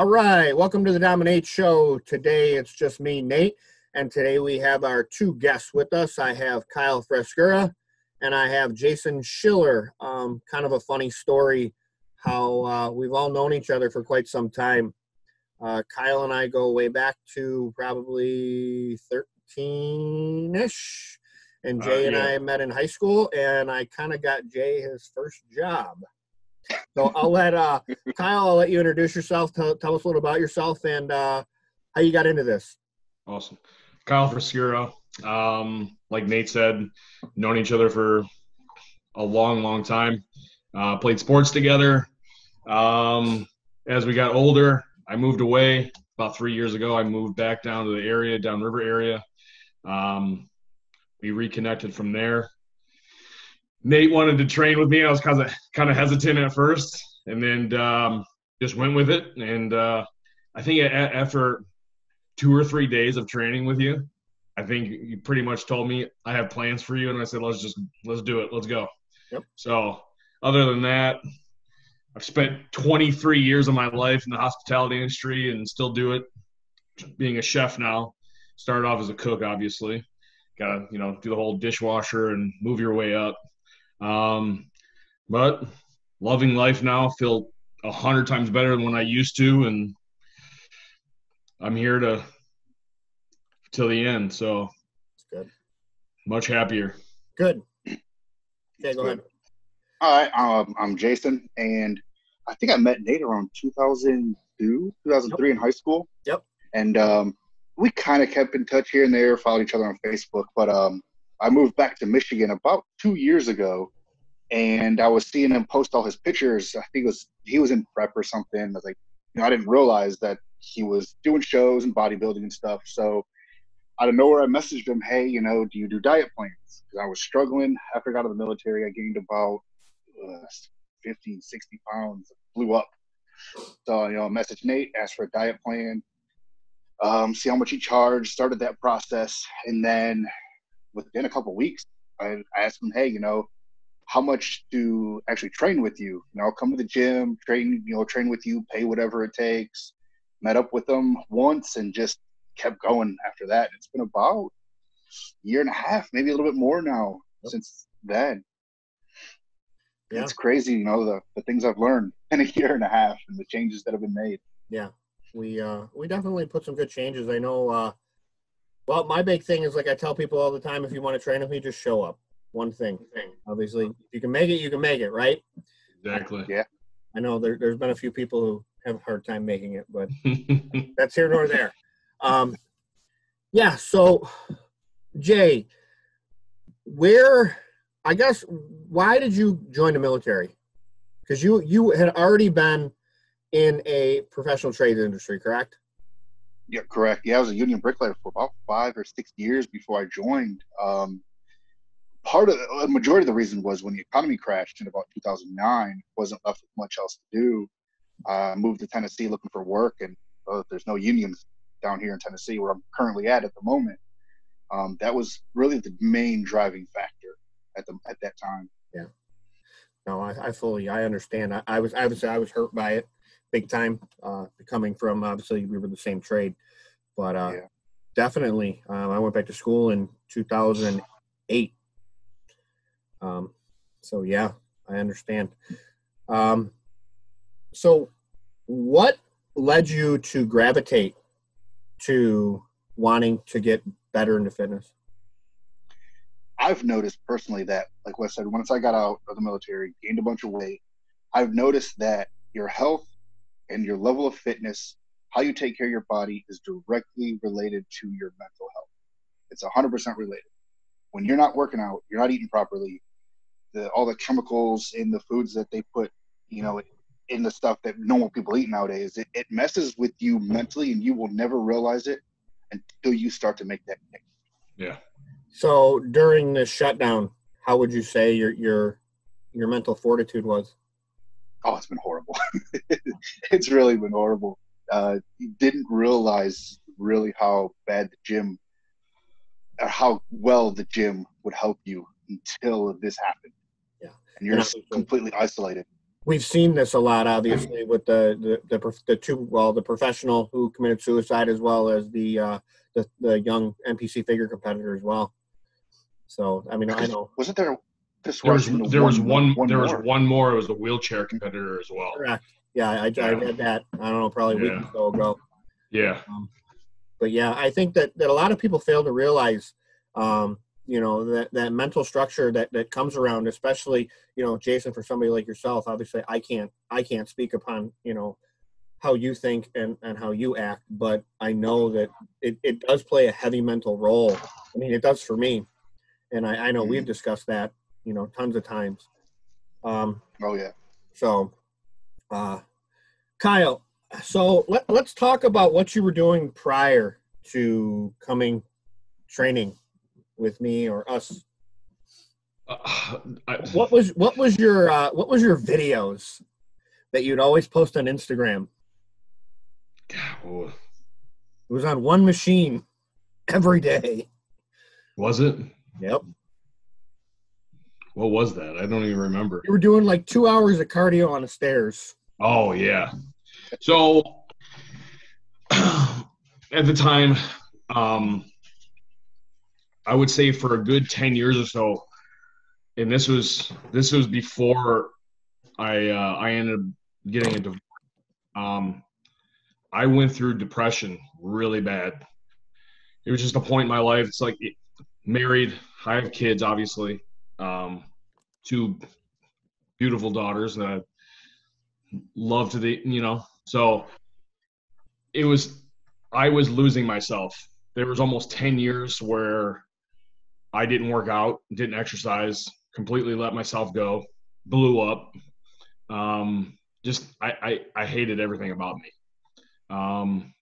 All right, welcome to the Dom-N-Nate Show. Today it's just me, Nate, and today we have our two guests with us. I have Kyle Frescura and I have Jason Schiller. Um, kind of a funny story how uh, we've all known each other for quite some time. Uh, Kyle and I go way back to probably 13 ish. And Uh, Jay and. I met in high school, and I kind of got Jay his first job. So I'll let uh, Kyle, I'll let you introduce yourself. Tell, tell us a little about yourself and uh, how you got into this. Awesome. Kyle Frescura. Um, like Nate said, known each other for a long, long time. Uh, played sports together. Um, as we got older, I moved away about three years ago. I moved back down to the area, downriver area. Um, we reconnected from there. Nate wanted to train with me. I was kind of kind of hesitant at first, and then um, just went with it. And uh, I think after two or three days of training with you, I think you pretty much told me I have plans for you, and I said let's just let's do it, let's go. Yep. So other than that, I've spent 23 years of my life in the hospitality industry and still do it. Being a chef now, started off as a cook, obviously. Got to you know do the whole dishwasher and move your way up. Um, but loving life now, feel a hundred times better than when I used to, and I'm here to till the end. So It's good. much happier. Good. Okay, go ahead. All right, um, I'm Jason, and I think I met Nate around 2002, 2003 in high school. Yep. And um, we kind of kept in touch here and there, followed each other on Facebook. But um, I moved back to Michigan about two years ago, and I was seeing him post all his pictures. I think it was he was in prep or something. I was like, you know, I didn't realize that he was doing shows and bodybuilding and stuff. So out of nowhere, I messaged him, hey, you know, do you do diet plans? Because I was struggling after I got out of the military. I gained about uh, 50, 60 pounds, blew up. So, you know, I messaged Nate, asked for a diet plan, um, see how much he charged, started that process. And then within a couple weeks, I, I asked him, hey, you know, how much to actually train with you? You know, I'll come to the gym, train, you know, train with you, pay whatever it takes. Met up with them once and just kept going after that. It's been about a year and a half, maybe a little bit more now Yep. since then. Yeah. It's crazy, you know, the, the things I've learned in a year and a half and the changes that have been made. Yeah, we uh, we definitely put some good changes. I know. Uh, well, my big thing is like I tell people all the time: if you want to train with me, just show up. One thing. Obviously, if you can make it, you can make it, right? Exactly. Yeah. I know there, there's been a few people who have a hard time making it, but that's here nor there. Um, yeah. So, Jay, where? I guess why did you join the military? Because you you had already been in a professional trade industry, correct? Yeah, correct. Yeah, I was a union bricklayer for about five or six years before I joined. Um, part of the majority of the reason was when the economy crashed in about 2009, wasn't left with much else to do. I moved to Tennessee looking for work, and uh, there's no unions down here in Tennessee where I'm currently at at the moment. Um, that was really the main driving factor at the at that time. Yeah. No, I, I fully I understand. I, I was I was I was hurt by it big time. Uh, coming from obviously we were the same trade, but uh, Yeah. definitely um, I went back to school in 2008. Um, so yeah, I understand. Um, so what led you to gravitate to wanting to get better into fitness? I've noticed personally that, like Wes said, once I got out of the military, gained a bunch of weight, I've noticed that your health and your level of fitness, how you take care of your body, is directly related to your mental health. It's 100% related. When you're not working out, you're not eating properly, the, all the chemicals in the foods that they put, you know, in the stuff that normal people eat nowadays, it, it messes with you mentally and you will never realize it until you start to make that change. yeah. So during the shutdown, how would you say your your your mental fortitude was? Oh, it's been horrible. it's really been horrible. Uh, you didn't realize really how bad the gym, or how well the gym would help you until this happened. Yeah. And you're And completely isolated. we've seen this a lot, obviously, with the the the, the two well, the professional who committed suicide as well as the uh, the the young NPC figure competitor as well. So I mean, I know. Wasn't there? This There was was there was one, there was one more. It was the wheelchair competitor as well. Correct. Yeah, I, I Yeah. read that. I don't know, probably a week Yeah. or so ago. Yeah, but yeah, I think that, that a lot of people fail to realize, um, you know, that, that mental structure that, that comes around, especially, you know, Jason, for somebody like yourself, obviously I can't, I can't speak upon, you know, how you think and, and how you act, but I know that it, it does play a heavy mental role. I mean, it does for me. And I, I know we've discussed that, you know, tons of times. Um, Oh yeah. so, uh, Kyle, so let, let's talk about what you were doing prior to coming training with me or us. Uh, I, What was what was your uh, what was your videos that you'd always post on Instagram? oh, It was on one machine every day. was it? Yep. What was that? I don't even remember. You were doing like two hours of cardio on the stairs. Oh yeah. So at the time, um, I would say for a good ten years or so, and this was this was before I uh, I ended up getting a divorce. Um, I went through depression really bad. It was just a point in my life. It's like married. I have kids, obviously. Um, two beautiful daughters that I love to the you know so it was i was losing myself. There was almost 10 years where i didn't work out didn't exercise completely let myself go blew up. Um just i i, I hated everything about me. Um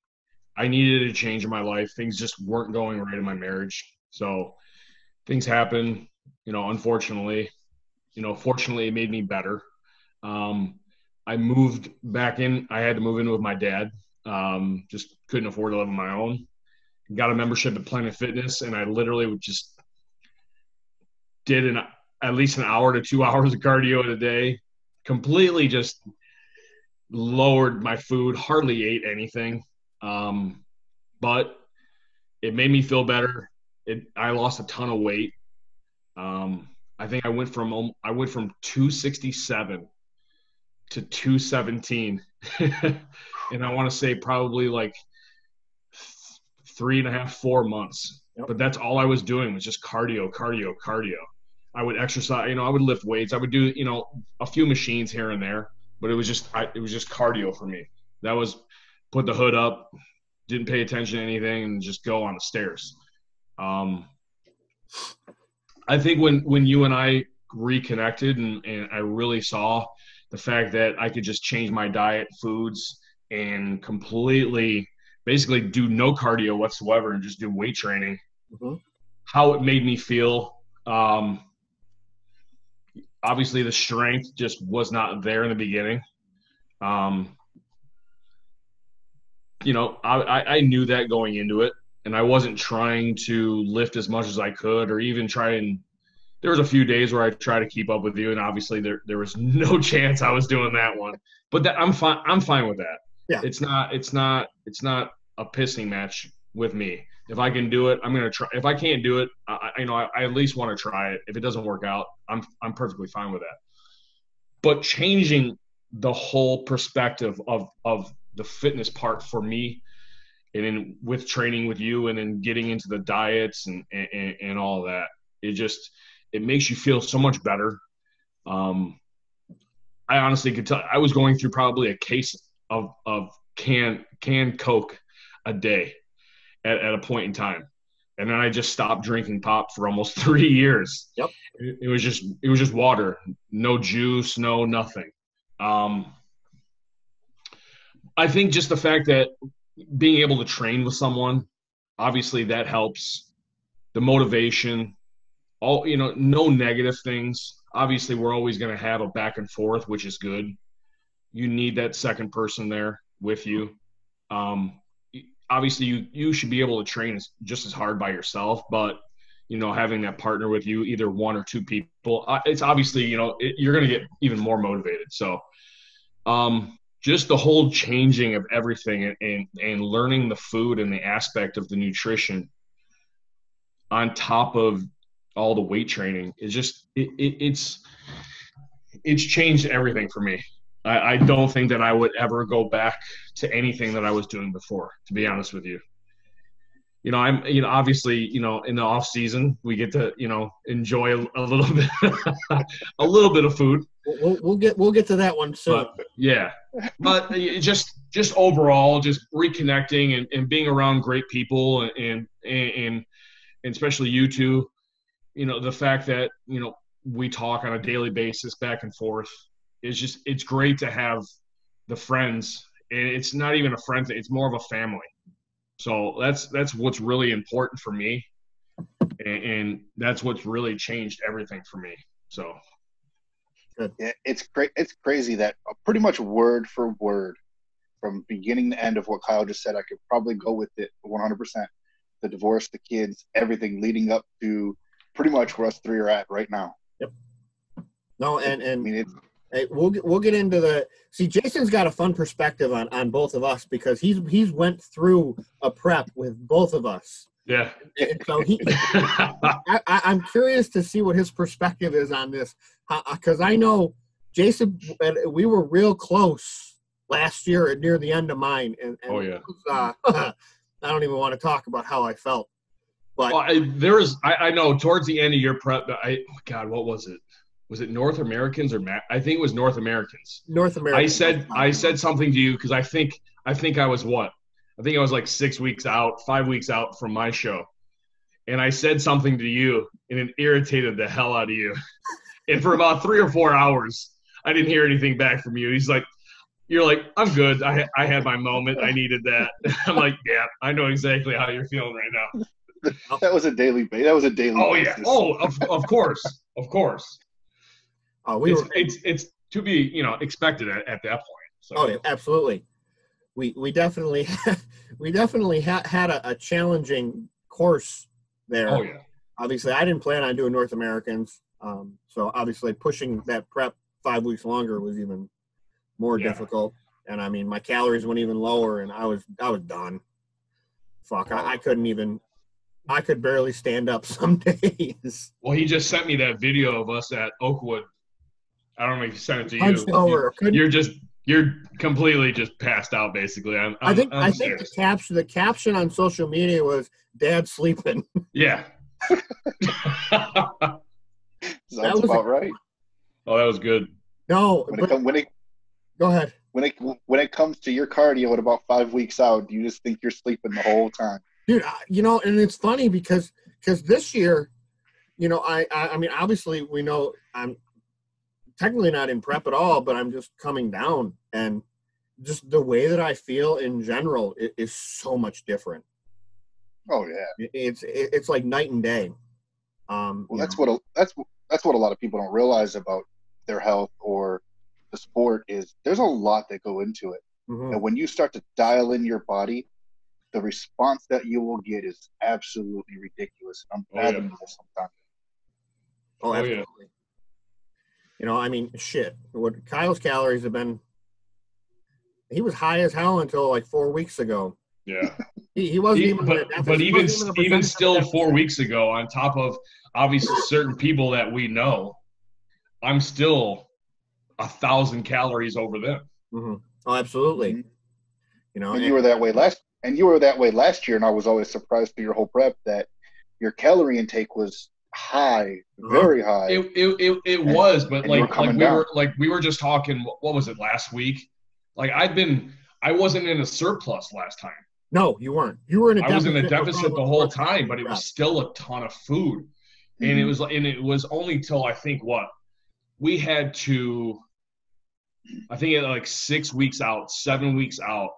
i needed a change in my life. Things just weren't going right in my marriage. So things happen you know unfortunately you know fortunately it made me better um I moved back in. I had to move in with my dad. Um, just couldn't afford to live on my own. Got a membership at Planet Fitness, and I literally would just did an at least an hour to two hours of cardio a day. Completely just lowered my food. Hardly ate anything, um, but it made me feel better. It I lost a ton of weight. Um, I think I went from I went from 267 to 217 and i want to say probably like three and a half four months. Yep. but that's all i was doing was just cardio cardio cardio. I would exercise you know i would lift weights. I would do you know a few machines here and there but it was just I, it was just cardio for me. That was put the hood up didn't pay attention to anything and just go on the stairs. Um, i think when when you and i reconnected and, and i really saw the fact that I could just change my diet, foods, and completely basically do no cardio whatsoever and just do weight training. Mhm. How it made me feel. Um, obviously, the strength just was not there in the beginning. Um, you know, I, I, I knew that going into it, and I wasn't trying to lift as much as I could or even try and there was a few days where I tried to keep up with you, and obviously there there was no chance I was doing that one. But that, I'm fine. I'm fine with that. Yeah. It's not. It's not. It's not a pissing match with me. If I can do it, I'm gonna try. If I can't do it, I, you know I, I at least want to try it. If it doesn't work out, I'm I'm perfectly fine with that. But changing the whole perspective of of the fitness part for me, and then with training with you, and then getting into the diets and and, and all that, it just it makes you feel so much better. Um, I honestly could tell I was going through probably a case of of can can Coke a day at, at a point in time, and then I just stopped drinking pop for almost three years. Yep. It, it was just it was just water, no juice, no nothing. Um, I think just the fact that being able to train with someone, obviously that helps. The motivation, all you know no negative things obviously we're always going to have a back and forth which is good you need that second person there with you um, obviously you you should be able to train just as hard by yourself but you know, having that partner with you, either one or two people, uh, it's obviously, you know, it, you're going to get even more motivated. So, um, just the whole changing of everything and, and, and learning the food and the aspect of the nutrition on top of all the weight training is just it, it, it's it's changed everything for me. I, I don't think that i would ever go back to anything that i was doing before to be honest with you you know i'm you know obviously you know in the off season we get to you know enjoy a, a little bit a little bit of food. We'll, we'll get we'll get to that one soon. But, yeah. But uh, just just overall just reconnecting and, and being around great people and and, and and especially you two you know the fact that you know we talk on a daily basis back and forth is just it's great to have the friends. And it's not even a friend it's more of a family so that's that's what's really important for me and, and that's what's really changed everything for me so Good. it's great it's crazy that pretty much word for word from beginning to end of what kyle just said i could probably go with it 100% the divorce, the kids, everything leading up to pretty much where us three are at right now. Yep. No, and and I mean, it's, hey, we'll get, we'll get into the see. Jason's got a fun perspective on on both of us because he's he's went through a prep with both of us. Yeah. And so he, I, am curious to see what his perspective is on this because I know Jason, we were real close last year near the end of mine, and, and oh yeah, was, uh, I don't even want to talk about how I felt. But well, I, there was, I, I, know towards the end of your prep, I, God, what was it? Was it North Americans or Ma- I think it was North Americans. North Americans. I said, I said something to you because I think, I think I was what? I think I was like six weeks out, five weeks out from my show. And I said something to you and it irritated the hell out of you. and for about three or four hours, I didn't hear anything back from you. He's like, you're like, I'm good. I I had my moment. I needed that. I'm like, yeah, I know exactly how you're feeling right now. that was a daily. Bait. That was a daily. Oh basis. yeah. Oh, of, of course, of course. Oh, we it's, were. It's it's to be you know expected at, at that point. So. Oh, yeah, absolutely. We we definitely we definitely had had a, a challenging course there. Oh yeah. Obviously, I didn't plan on doing North Americans. Um, so obviously, pushing that prep five weeks longer was even more yeah. difficult. And I mean, my calories went even lower, and I was I was done. Fuck, I, I couldn't even. I could barely stand up some days. Well, he just sent me that video of us at Oakwood. I don't know if he sent it to you. Over. You're just you're completely just passed out basically. I'm, I'm, i think I'm i think the caption the caption on social media was "Dad sleeping." Yeah. Sounds about a, right. Oh, that was good. No, when it, when it Go ahead. When it when it comes to your cardio at about five weeks out, do you just think you're sleeping the whole time. Dude, you know, and it's funny because because this year, you know, I, I I mean, obviously we know I'm technically not in prep at all, but I'm just coming down, and just the way that I feel in general is so much different. Oh yeah, it's it's like night and day. Um, well, that's know. what a, that's that's what a lot of people don't realize about their health or the sport is there's a lot that go into it. Mm-hmm. And when you start to dial in your body, the response that you will get is absolutely ridiculous. I'm bad oh, yeah. this sometimes. Oh, absolutely. Oh, yeah. You know, I mean, shit. What Kyle's calories have been. He was high as hell until like four weeks ago. Yeah. he, he wasn't he, even. But, but even even, even still, four weeks ago, on top of obviously certain people that we know, I'm still a thousand calories over them. Mm-hmm. Oh, absolutely. Mm-hmm. You know, and, and you were that way last, and you were that way last year, and I was always surprised through your whole prep that your calorie intake was high, uh-huh. very high. It it, it, it and, was, but like like we down. were like we were just talking. What was it last week? Like I've been, I wasn't in a surplus last time. No, you weren't. You were in a. I was in a deficit the whole time, but it was still a ton of food, mm-hmm. and it mm-hmm. was and it was only till I think what we had to I think like six weeks out, seven weeks out,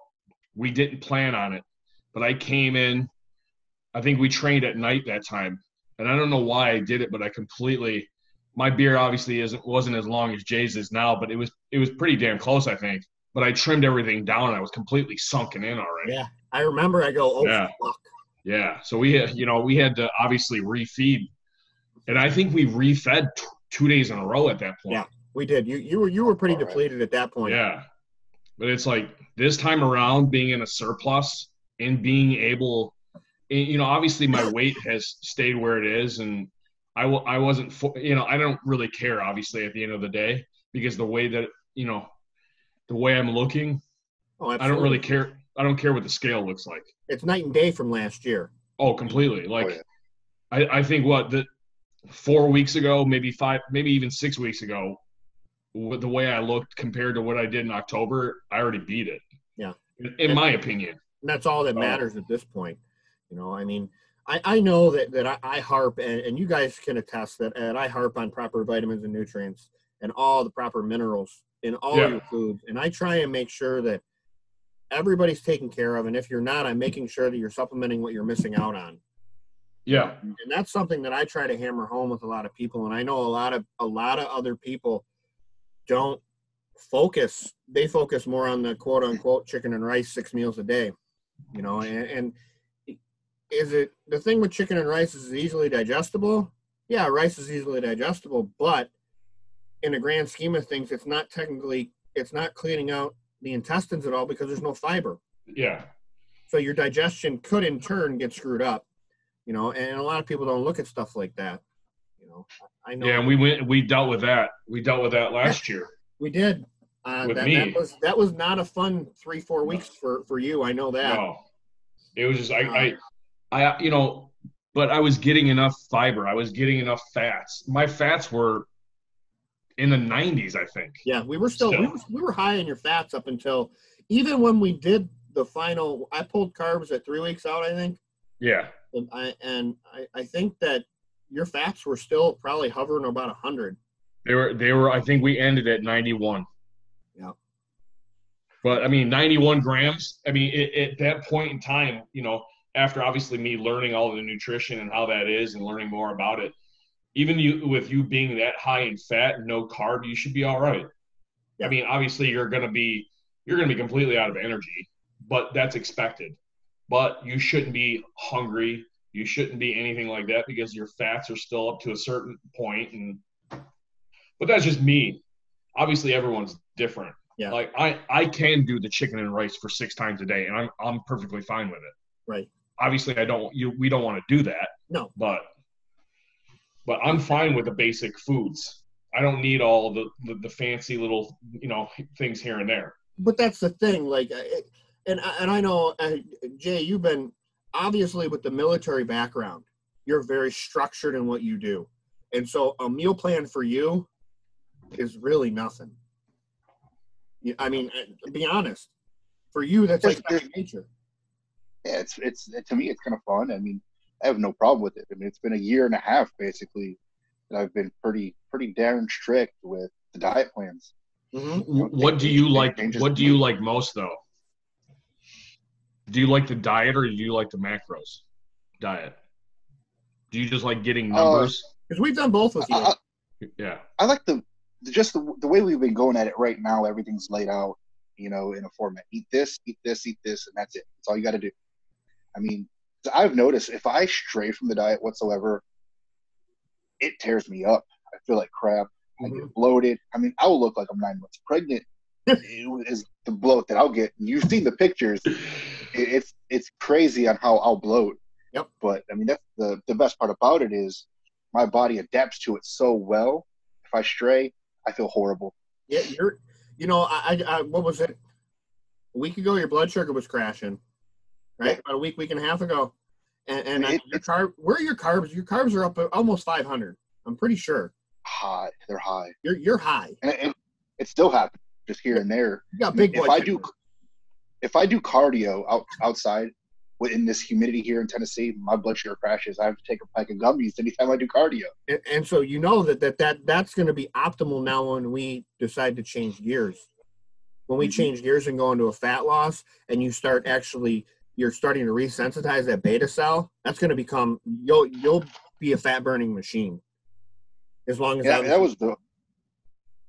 we didn't plan on it. But I came in, I think we trained at night that time. And I don't know why I did it, but I completely my beer obviously isn't wasn't as long as Jay's is now, but it was it was pretty damn close, I think. But I trimmed everything down and I was completely sunken in already. Yeah. I remember I go, oh yeah. fuck. Yeah. So we, had, you know, we had to obviously refeed, and I think we refed t- two days in a row at that point. Yeah. We did. You you were you were pretty All right. depleted at that point. Yeah. But it's like this time around being in a surplus and being able, you know, obviously my weight has stayed where it is, and I w- I wasn't, fo- you know, I don't really care obviously at the end of the day because the way that you know, the way I'm looking, Oh, I don't really care. I don't care what the scale looks like. It's night and day from last year. Oh, completely. Like, Oh, yeah. I, I think what the four weeks ago, maybe five, maybe even six weeks ago, with the way I looked compared to what I did in October, I already beat it. Yeah. In, in my opinion. And that's all that Oh. matters at this point. You know, I mean, I, I know that, that I, I harp, and, and you guys can attest that, and I harp on proper vitamins and nutrients and all the proper minerals in all Yeah. your foods. And I try and make sure that everybody's taken care of. And if you're not, I'm making sure that you're supplementing what you're missing out on. Yeah. and that's something that I try to hammer home with a lot of people. And I know a lot of a lot of other people don't focus. They focus more on the quote unquote chicken and rice six meals a day. You know, and, and is it the thing with chicken and rice is easily digestible? Yeah, rice is easily digestible, but in the grand scheme of things, it's not technically it's not cleaning out the intestines at all because there's no fiber. Yeah. So your digestion could in turn get screwed up, you know, and a lot of people don't look at stuff like that. You know, I know Yeah. And we went, we dealt with that. We dealt with that last year. we did. Uh, With that, me. that was that was not a fun three four weeks for for you. I know that. No. It was just, I, I, I, you know, but I was getting enough fiber. I was getting enough fats. My fats were in the 90s, I think. Yeah, we were still we were, we were high in your fats up until even when we did the final. I pulled carbs at three weeks out, I think, Yeah. and I and I, I think that your fats were still probably hovering about hundred. They were, they were, I think we ended at 91. Yeah. But I mean, 91 grams. I mean, it, at that point in time, you know, after obviously me learning all the nutrition and how that is and learning more about it, even you with you being that high in fat and no carb, you should be all right. I mean, obviously you're gonna be you're gonna be completely out of energy, but that's expected. But you shouldn't be hungry. You shouldn't be anything like that because your fats are still up to a certain point and but that's just me. Obviously everyone's different. Yeah. Like I I can do the chicken and rice for six times a day and I'm I'm perfectly fine with it. Right. Obviously I don't you we don't want to do that. No. But but I'm fine with the basic foods. I don't need all the, the, the fancy little you know things here and there. but that's the thing like it, and I- and i know uh, jay you've been obviously with the military background you're very structured in what you do and so a meal plan for you is really nothing i mean uh, be honest for you that's like second nature yeah, it's it's to me it's kind of fun. I mean, I have no problem with it. I mean, it's been a year and a half basically that I've been pretty pretty darn strict with the diet plans. Mhm. What do you like? What do you like most though? Do you like the diet or do you like the macros diet? Do you just like getting Uh, numbers? because we've done both with you I, yeah. I like the just the the way we've been going at it right now. Everything's laid out, you know, in a format. Eat this, eat this, eat this, and that's it. That's all you got to do. I mean, I've noticed if I stray from the diet whatsoever, it tears me up. I feel like crap. I get mm-hmm. bloated. I mean, I will look like I'm nine months pregnant. it is the bloat that I'll get. You've seen the pictures. It's it's crazy on how I'll bloat. Yep. But I mean, that's the the best part about it is my body adapts to it so well. If I stray, I feel horrible. yeah you're you know I, I, I what was it a week ago your blood sugar was crashing right? About a week week and a half ago. And and I, It- your carb where are your carbs? Your carbs are up almost 500 i'm pretty sure. High, they're high, you're you're high. And it, it still happens just here and there. you got big if I do if I do cardio out outside in this humidity here in Tennessee, my blood sugar crashes. I have to take a pack of gummies anytime I do cardio. and, and so you know that that, that that's going to be optimal now when we decide to change gears. When we Mhm. change gears and go into a fat loss and you start actually you're starting to resensitize that beta cell that's going to become you'll you'll be a fat burning machine as long as Yeah, that, that was the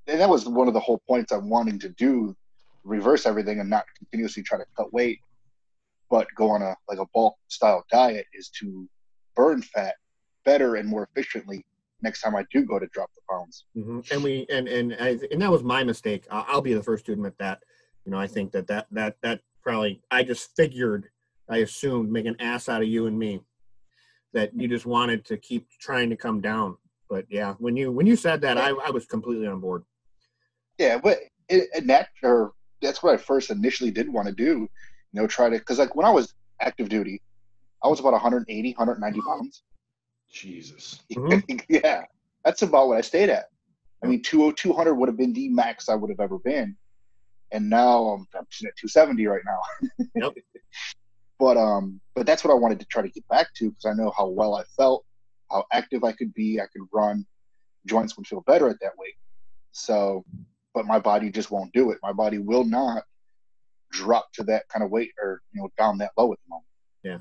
and that was one of the whole points I'm wanting to do, reverse everything and not continuously try to cut weight. but go on a like a bulk style diet is to burn fat better and more efficiently next time I do go to drop the pounds. hmm And we and and I, and that was my mistake. I'll, I'll be the first to admit that. You know, I think that that that that probably I just figured, I assumed, make an ass out of you and me. That you just wanted to keep trying to come down. But yeah, when you when you said that, I, I was completely on board. Yeah, but it, and that or that's what I first initially did want to do. You know, try to because like when I was active duty, I was about 180, 190 pounds. Jesus. Mhm. yeah, that's about what I stayed at. I mean, 200, 200 would have been the max I would have ever been, and now I'm, I'm at 270 right now. Yep. But um, but that's what I wanted to try to get back to because I know how well I felt, how active I could be, I could run, joints would feel better at that weight. So, but my body just won't do it. My body will not drop to that kind of weight or you know down that low at the moment. Yeah.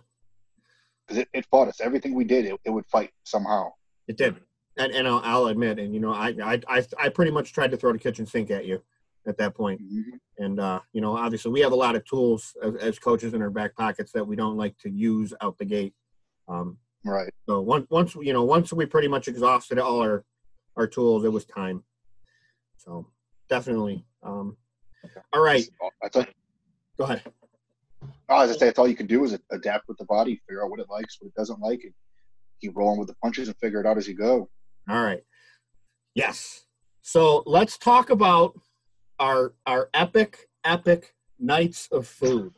Because it, it fought us. Everything we did, it, it would fight somehow. It did, and and I'll, I'll admit, and you know, I, I I I pretty much tried to throw the kitchen sink at you at that point. Mhm. And uh, you know, obviously, we have a lot of tools as, as coaches in our back pockets that we don't like to use out the gate. Um, Right. so once once you know once we pretty much exhausted all our our tools, it was time. So definitely. Um, all right, That's all, go ahead. oh, as I say, that's all you can do is adapt with the body, figure out what it likes, what it doesn't like, and keep rolling with the punches and figure it out as you go. All right. Yes. So let's talk about our our epic epic nights of food.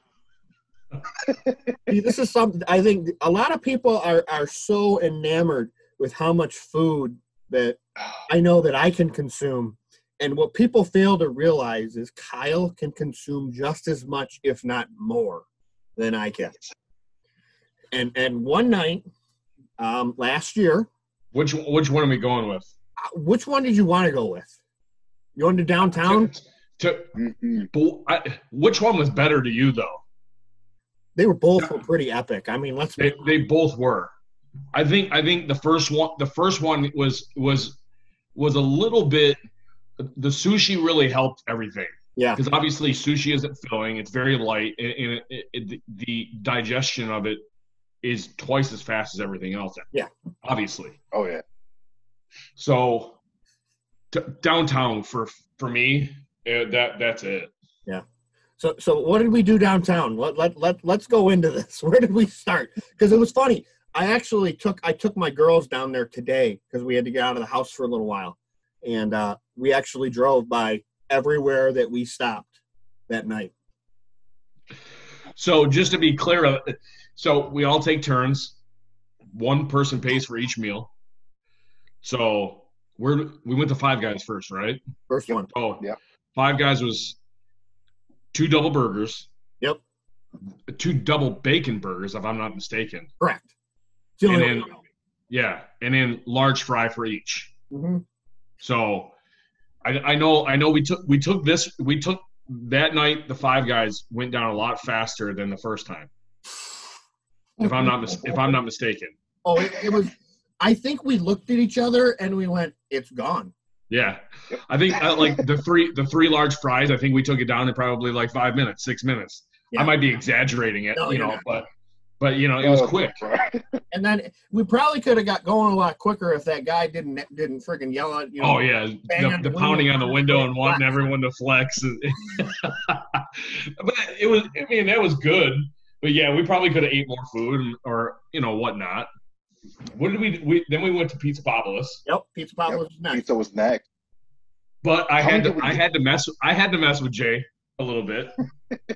See, this is something I think a lot of people are are so enamored with how much food that I know that I can consume. And what people fail to realize is Kyle can consume just as much, if not more, than I can. And and one night, um, last year, Which which one are we going with? uh, which one did you want to go with? You going to downtown? To, Mhm. but I, which one was better to you though? They were both were pretty epic. I mean, let's They, they both were. I think I think the first one the first one was was was a little bit the sushi really helped everything yeah, because obviously sushi isn't filling it's very light and, and it, it, the digestion of it is twice as fast as everything else Yeah. obviously Oh yeah. so t- downtown for for me uh, that that's it Yeah. So, so what did we do downtown? Let let let let's go into this. Where did we start? Because it was funny. I actually took I took my girls down there today because we had to get out of the house for a little while, and uh, we actually drove by everywhere that we stopped that night. So just to be clear, uh, so we all take turns. One person pays for each meal. So we're we went to Five Guys first, right? First one. Oh, Yep. Five Guys was two double burgers, Yep, two double bacon burgers, if I'm not mistaken. correct. And then, one. yeah, and then large fry for each. Mhm. So I, I know I know we took we took this we took that night the Five Guys went down a lot faster than the first time. If I'm not mis- if I'm not mistaken. Oh, it, it was. I think we looked at each other and we went, "It's gone." Yeah, I think uh, like the three the three large fries. I think we took it down in probably like five minutes, six minutes. Yeah. I might be exaggerating it, No, you know, not. but but you know it was Oh, quick. And then we probably could have got going a lot quicker if that guy didn't didn't freaking yell at you. Know, Oh yeah, bang the, the the pounding on the window and wanting Flex. everyone to flex. but it was, I mean, that was good. But yeah, we probably could have ate more food or you know whatnot. What did we? We then we went to Pizza Papalis. Yep, pizza pop Yep. was next. Pizza was next. But I How had to I do? had to mess I had to mess with Jay a little bit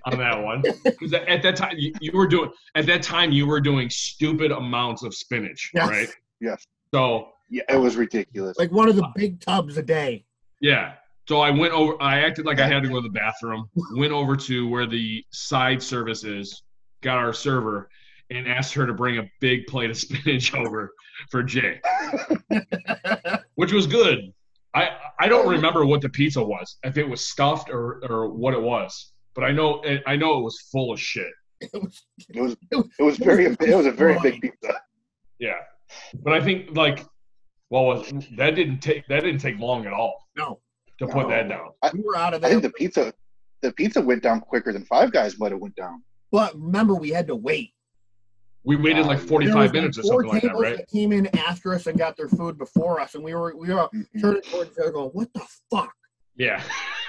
on that one because at that time you, you were doing at that time you were doing stupid amounts of spinach, Yes. right? Yes. So Yeah, it was ridiculous. Like one of the big tubs a day. yeah, so I went over. I acted like I had to go to the bathroom. Went over to where the side service is. Got our server and asked her to bring a big plate of spinach over for Jay, which was good. I I don't remember what the pizza was, if it was stuffed or or what it was, but I know I know it was full of shit. It was, It was it was, it was very it was a very big pizza. Yeah, but I think like, well, was- that didn't take that didn't take long at all no, to put that down. we were out of I think the pizza the pizza went down quicker than Five Guys might have went down. But remember, we had to wait. We waited like 45 was, minutes or four something like that, tables right? came in after us and got their food before us, and we were we were Mhm. turning towards each other, going, "What the fuck?" Yeah.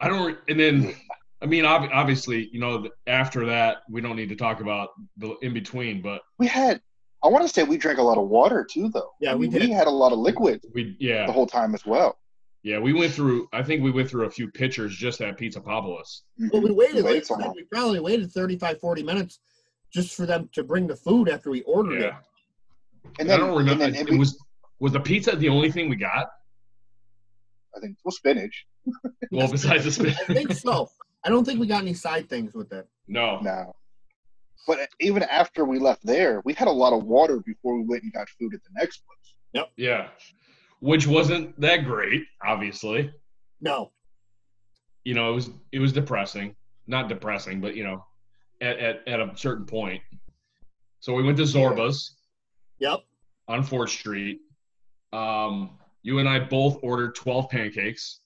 I don't, and then, I mean, ob- obviously, you know, after that, we don't need to talk about the in between, but We had. I want to say we drank a lot of water too, though. Yeah, I we did. We had a lot of liquid we, yeah, the whole time as well. Yeah, we went through, I think we went through a few pitchers just at Pizza Papalis. Well, we waited. We Like, we probably waited 35, 40 minutes just for them to bring the food after we ordered it. Yeah. And I then, don't remember. And then it was, was the pizza the only thing we got? I think well, spinach. Well, besides the spinach, I think so. I don't think we got any side things with it. No. no. But even after we left there, we had a lot of water before we went and got food at the next place. Yep. Yeah. Which wasn't that great, obviously. No. you know, it was it was depressing. Not depressing, but you know, at at, at a certain point. So we went to Zorba's Yep. on Fourth Street. Um, you and I both ordered twelve pancakes,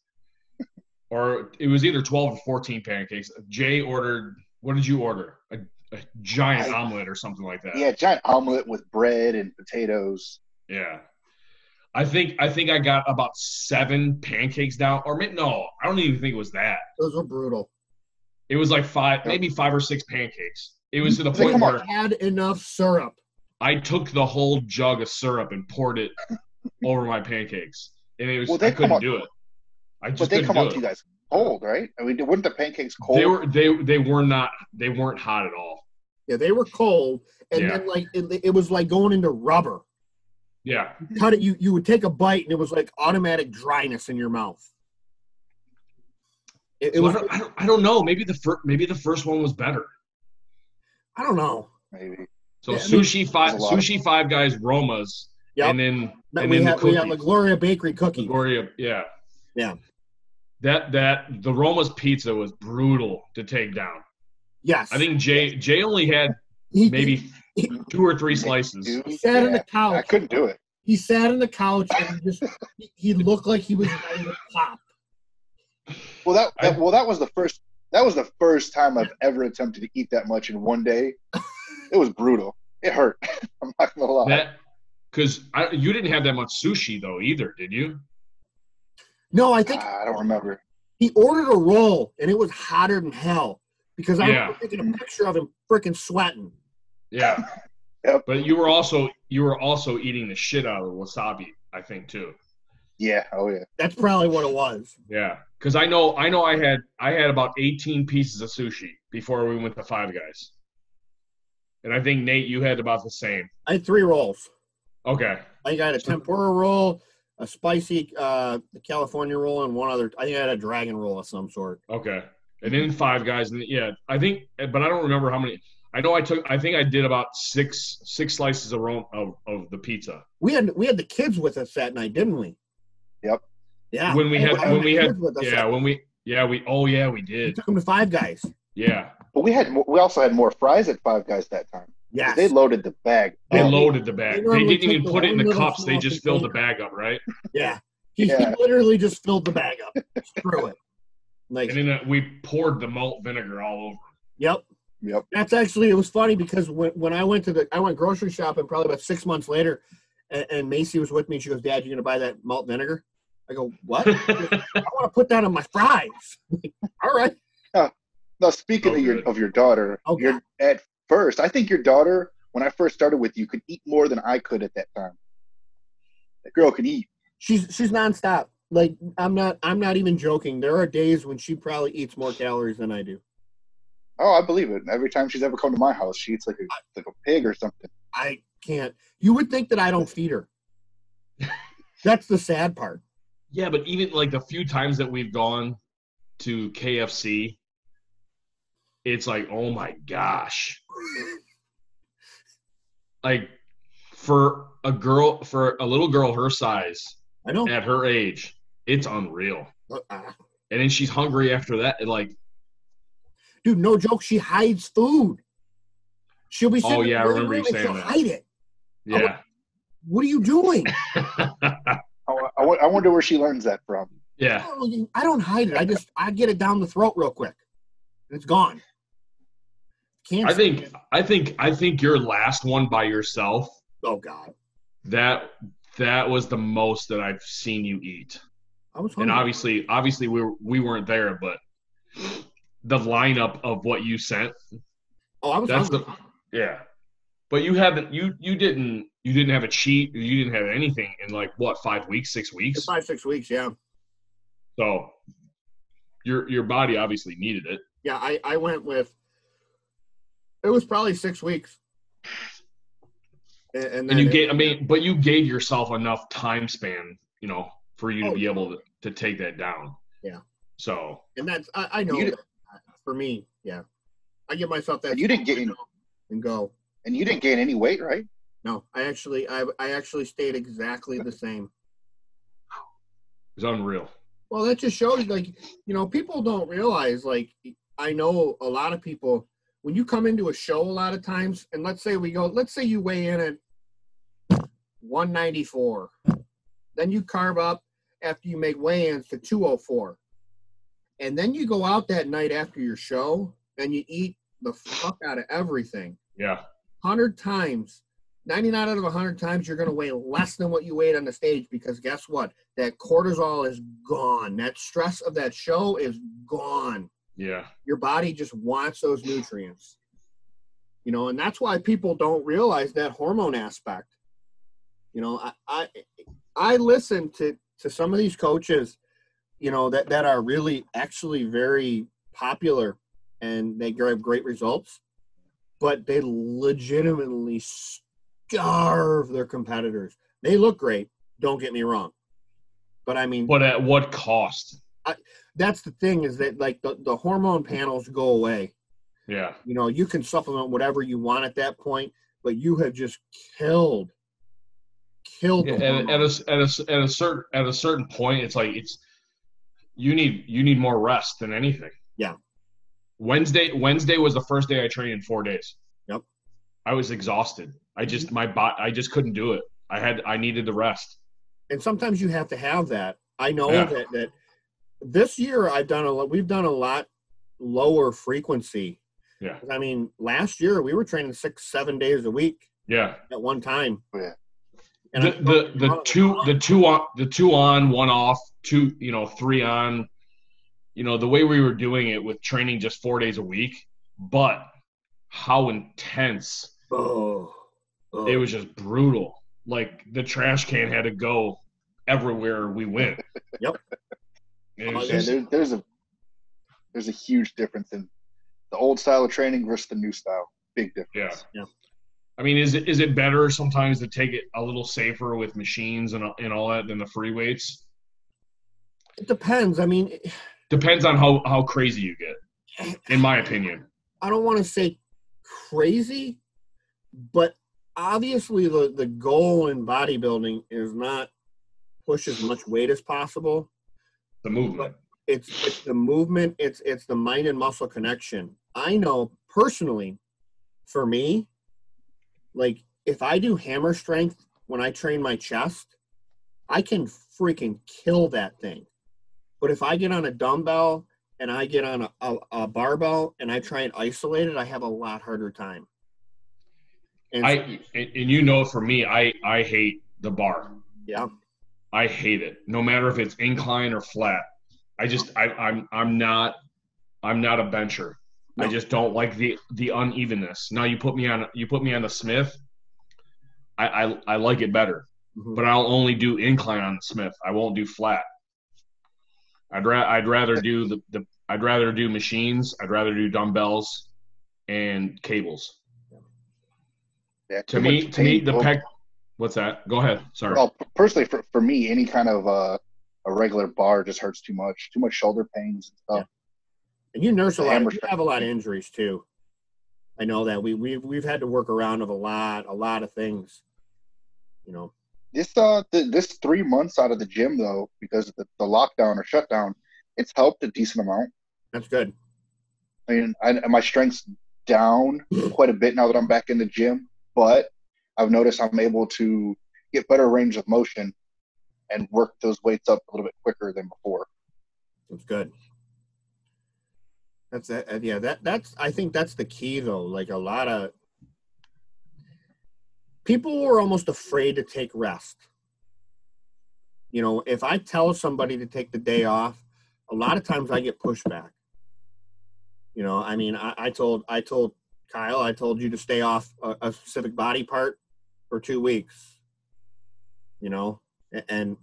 or it was either twelve or fourteen pancakes. Jay ordered. What did you order? A, a giant I- omelet or something like that. Yeah, giant omelet with bread and potatoes. Yeah. I think I think I got about seven pancakes down, or maybe, no, I don't even think it was that. Those were brutal. It was like five, maybe five or six pancakes. It was to the They point come where on. Had enough syrup. I took the whole jug of syrup and poured it over my pancakes, and it was Well, they I couldn't come do it. I just But they couldn't come do out it. to you guys cold, right? I mean, weren't the pancakes cold? They were they they were not they weren't hot at all. Yeah, they were cold, and Yeah. then like it, it was like going into rubber. Yeah, Cut it. You you would take a bite, and it was like automatic dryness in your mouth. It, it So was. I, don't, I don't I don't know. Maybe the first maybe the first one was better. I don't know. Maybe. So Yeah, I mean, sushi five there's a lot of- sushi five guys Romas, Yep. and then But and we then had the we had La. Gloria Bakery cookie. Gloria, yeah, Yeah. That that the Roma's pizza was brutal to take down. Yes. I think Jay Jay only had he, maybe he, two or three slices. He sat on the couch. I couldn't do it. He sat on the couch and he just he, he looked like he was ready to pop. Well, that, that, well that was the first. That was the first time I've ever attempted to eat that much in one day. It was brutal. It hurt. I'm not gonna lie. That because you didn't have that much sushi though either, did you? No, I think Ah, I don't remember. he ordered a roll and it was hotter than hell because I Yeah. was taking a picture of him freaking sweating. Yeah. Yep. But you were also you were also eating the shit out of the wasabi, I think too. Yeah. Oh yeah. That's probably what it was. Yeah. Because I know I know I had I had about 18 pieces of sushi before we went to Five Guys. And I think Nate, you had about the same. I had three rolls. Okay. I got a tempura roll, a spicy uh, California roll, and one other. I think I had a dragon roll of some sort. Okay. And then Five Guys, and yeah, I think, but I don't remember how many. I know I took. I think I did about six six slices of ro- of, of the pizza We had we had the kids with us that night, didn't we? Yep. Yeah. when we had I when we had kids with us yeah that- when we yeah we oh yeah we we did took them to Five Guys. yeah But we had we also had more fries at Five Guys that time. Yeah. They loaded the bag. they Oh, loaded the bag they normally didn't even the put it in the cups they just filled the bag up right yeah. He, Yeah. he literally just filled the bag up. Screw it. Like, and then uh, we poured the malt vinegar all over yep. Yep. That's actually it was funny because when, when I went to the I went grocery shopping probably about six months later, and, and Macy was with me. She goes, "Dad, you're gonna buy that malt vinegar?" I go, "What? I want to put that on my fries." All right. Now speaking Oh, of your good. of your daughter, Oh, you're at first. I think your daughter, when I first started with you, could eat more than I could at that time. That girl could eat. She's she's nonstop. Like I'm not I'm not even joking. There are days when she probably eats more calories than I do. Oh, I believe it. Every time she's ever come to my house, she eats like a like a pig or something. I can't. You would think that I don't feed her. That's the sad part. yeah but even like the few times that we've gone to KFC it's like oh my gosh like for a girl for a little girl her size I know. at her age it's unreal Uh, and then she's hungry after that and like Dude, no joke. She hides food. She'll be oh, sitting Oh, yeah, I the living remember you room and saying she'll that. hide it. yeah What are you doing? Oh, I, I, I wonder where she learns that from. yeah I don't hide it. I just I get it down the throat real quick. It's gone. Can't I think it. I think I think your last one by yourself. Oh God. That that was the most that I've seen you eat. I was hungry. And obviously obviously we were, we weren't there, but the lineup of what you sent. Oh, I was that's the yeah. But you haven't you you didn't you didn't have a cheat, you didn't have anything in like what, five weeks, six weeks? Five, six weeks, yeah. So your your body obviously needed it. Yeah, I, I went with it was probably six weeks. And, and, and you gave I mean, but you gave yourself enough time span, you know, for you to oh, be able to, to take that down. Yeah. So and that's I, I know that for me, yeah. I give myself that you didn't gain in and go. And you didn't gain any weight, right? No, I actually I I actually stayed exactly the same. It's unreal. Well, that just shows like you know people don't realize like I know a lot of people when you come into a show a lot of times and let's say we go let's say you weigh in at 194 then you carve up after you make weigh-ins to 204 and then you go out that night after your show and you eat the fuck out of everything. Yeah. 100 times 99 out of 100 times you're going to weigh less than what you weighed on the stage because guess what? That cortisol is gone. That stress of that show is gone. Yeah. Your body just wants those nutrients. You know and that's why people don't realize that hormone aspect. You know i i, I listen to to some of these coaches you know that that are really actually very popular and they have great results but they legitimately starve their competitors. They look great. Don't get me wrong, but I mean, but at what cost? I, that's the thing is that like the, the hormone panels go away. Yeah. You know, you can supplement whatever you want at that point, but you have just killed, killed. Yeah, at, at, a, at a at a certain at a certain point, it's like it's you need you need more rest than anything. Yeah. Wednesday Wednesday was the first day I trained in four days. Yep. I was exhausted. I just mm-hmm. my bot I just couldn't do it. I had I needed the rest. And sometimes you have to have that. I know yeah. that that this year I've done a lot we've done a lot lower frequency. Yeah. I mean, last year we were training six, seven days a week. Yeah. At one time. Oh, yeah. And the the, the two the two on the two on, one off, two, you know, three on, you know, the way we were doing it with training just four days a week, but how intense oh oh. it was just brutal. Like the trash can had to go everywhere we went. yep. Oh, just, there, there's a there's a huge difference in the old style of training versus the new style. Big difference. Yeah. Yeah. I mean, is it is it better sometimes to take it a little safer with machines and and all that than the free weights? It depends. I mean, depends on how how crazy you get. In my opinion, I don't want to say crazy, but obviously the the goal in bodybuilding is not push as much weight as possible. The movement. It's it's the movement. It's it's the mind and muscle connection. I know personally, for me, like if I do hammer strength when I train my chest, I can freaking kill that thing. But if I get on a dumbbell and I get on a, a, a barbell and I try and isolate it, I have a lot harder time. And I and you know for me, I I hate the bar. Yeah. I hate it. No matter if it's incline or flat. I just I, I'm I'm not I'm not a bencher. No. I just don't like the the unevenness. Now you put me on you put me on the Smith. I I, I like it better, mm-hmm. but I'll only do incline on the Smith. I won't do flat. I'd ra- I'd rather do the, the I'd rather do machines. I'd rather do dumbbells and cables. Yeah, to me, to me, the pec. What's that? Go ahead. Sorry. Well, personally, for, for me, any kind of uh, a regular bar just hurts too much. Too much shoulder pains and stuff. Yeah. And you nurse a lot. You have a lot of injuries too. I know that we we we've had to work around of a lot a lot of things. You know. This uh th- this three months out of the gym though because of the, the lockdown or shutdown, it's helped a decent amount. That's good. I mean, I, my strength's down quite a bit now that I'm back in the gym, but I've noticed I'm able to get better range of motion and work those weights up a little bit quicker than before. That's good. That's that. Yeah, that that's. I think that's the key, though. Like a lot of people were almost afraid to take rest. You know, if I tell somebody to take the day off, a lot of times I get pushback. You know, I mean, I, I told I told Kyle, I told you to stay off a, a specific body part for two weeks. You know, and, and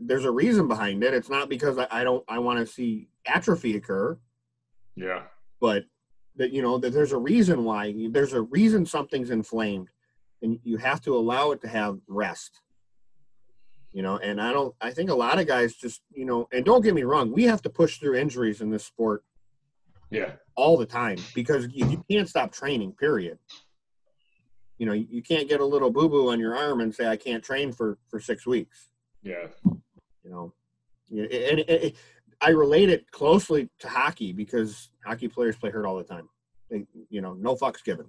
there's a reason behind it. It's not because I, I don't I want to see atrophy occur. Yeah. But that you know that there's a reason why there's a reason something's inflamed, and you have to allow it to have rest. You know, and I don't. I think a lot of guys just you know, and don't get me wrong, we have to push through injuries in this sport. Yeah. All the time because you, you can't stop training. Period. You know, you can't get a little boo boo on your arm and say I can't train for for six weeks. Yeah. You know, and it, it, I relate it closely to hockey because hockey players play hurt all the time. They, you know, no fucks given.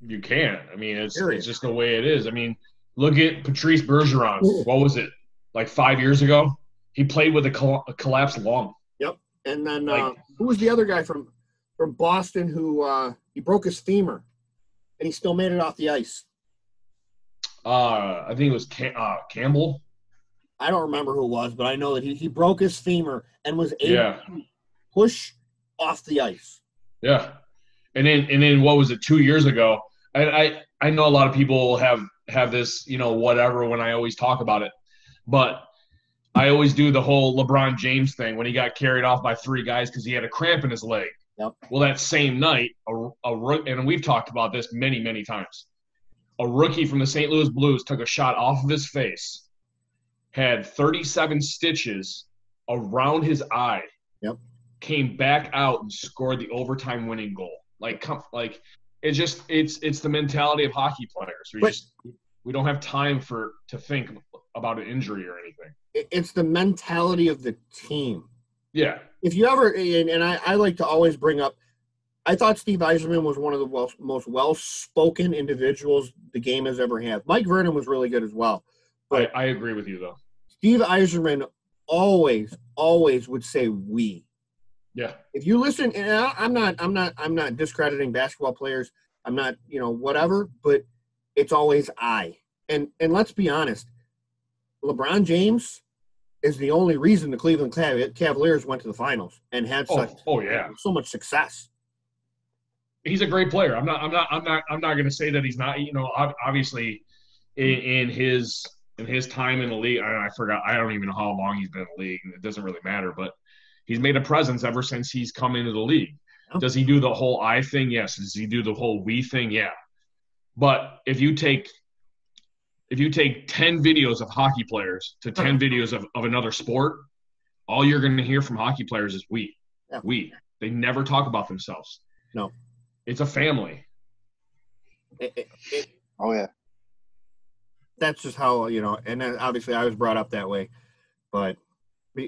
You can't. I mean, it's Period. it's just the way it is. I mean, look at Patrice Bergeron. What was it? Like five years ago, he played with a, coll- a collapsed lung. Yep. And then uh, who was the other guy from from Boston who uh, he broke his femur and he still made it off the ice? Uh, I think it was Cam- uh, Campbell. I don't remember who it was, but I know that he, he broke his femur and was able Yeah. to push off the ice. Yeah, and then and then what was it? Two years ago, I I, I know a lot of people have have this you know whatever when I always talk about it, but I always do the whole LeBron James thing when he got carried off by three guys because he had a cramp in his leg. Yep. Well, that same night, a, a and we've talked about this many many times. A rookie from the St. Louis Blues took a shot off of his face, had 37 stitches around his eye Yep. came back out and scored the overtime winning goal. Like, come, like it's just it's it's the mentality of hockey players. We But- just we don't have time for to think about an injury or anything. It's the mentality of the team. Yeah, if you ever and, and I, I like to always bring up i thought steve yzerman was one of the well, most well-spoken individuals the game has ever had mike vernon was really good as well I, I agree with you though. steve yzerman always always would say we Yeah, if you listen and I- i'm not i'm not i'm not discrediting basketball players i'm not you know whatever but it's always i and and let's be honest lebron james is the only reason the cleveland cavaliers went to the finals and had oh, such oh yeah, so much success he's a great player. I'm not I'm not I'm not I'm not going to say that he's not. You know, obviously, in, in his in his time in the league, I, I forgot. I don't even know how long he's been in the league. It doesn't really matter, but he's made a presence ever since he's come into the league. Yeah. Does he do the whole I thing? Yes. Does he do the whole we thing? Yeah. But if you take if you take 10 videos of hockey players to uh-huh. 10 videos of, of another sport, all you're going to hear from hockey players is we. Yeah. We. They never talk about themselves. No. It's a family. it, it, it, Oh yeah. that's just how you know and then obviously i was brought up that way but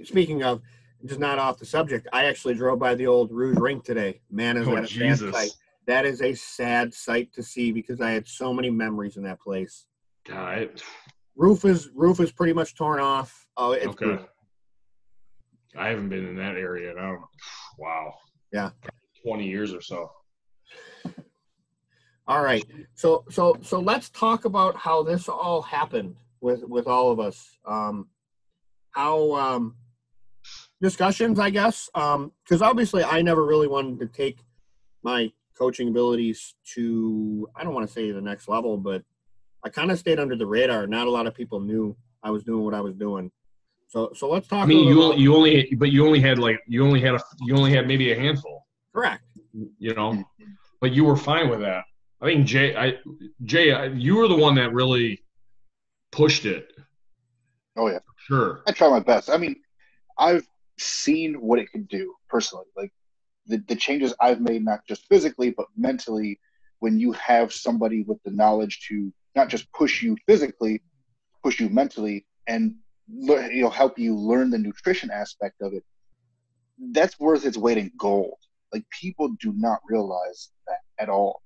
speaking of just not off the subject i actually drove by the old rouge rink today man is Oh, that a sad sight that is a sad sight to see because i had so many memories in that place God, it- roof is roof is pretty much torn off oh it's okay. brutal. I haven't been in that area. And I don't. Wow. Yeah. Twenty years or so. all right so so so let's talk about how this all happened with with all of us um how um discussions i guess um because obviously i never really wanted to take my coaching abilities to i don't want to say the next level but i kind of stayed under the radar not a lot of people knew i was doing what i was doing so so let's talk I mean, a you little only, you only, but you only had like you only had a you only had maybe a handful. correct You know, but you were fine with that. I think Jay, I Jay, I, you were the one that really pushed it. Oh yeah. Sure. I try my best. I mean, I've seen what it can do personally. Like the, the changes I've made, not just physically, but mentally, when you have somebody with the knowledge to not just push you physically, push you mentally, and lear- you know help you learn the nutrition aspect of it. That's worth its weight in gold. Like people do not realize that at all.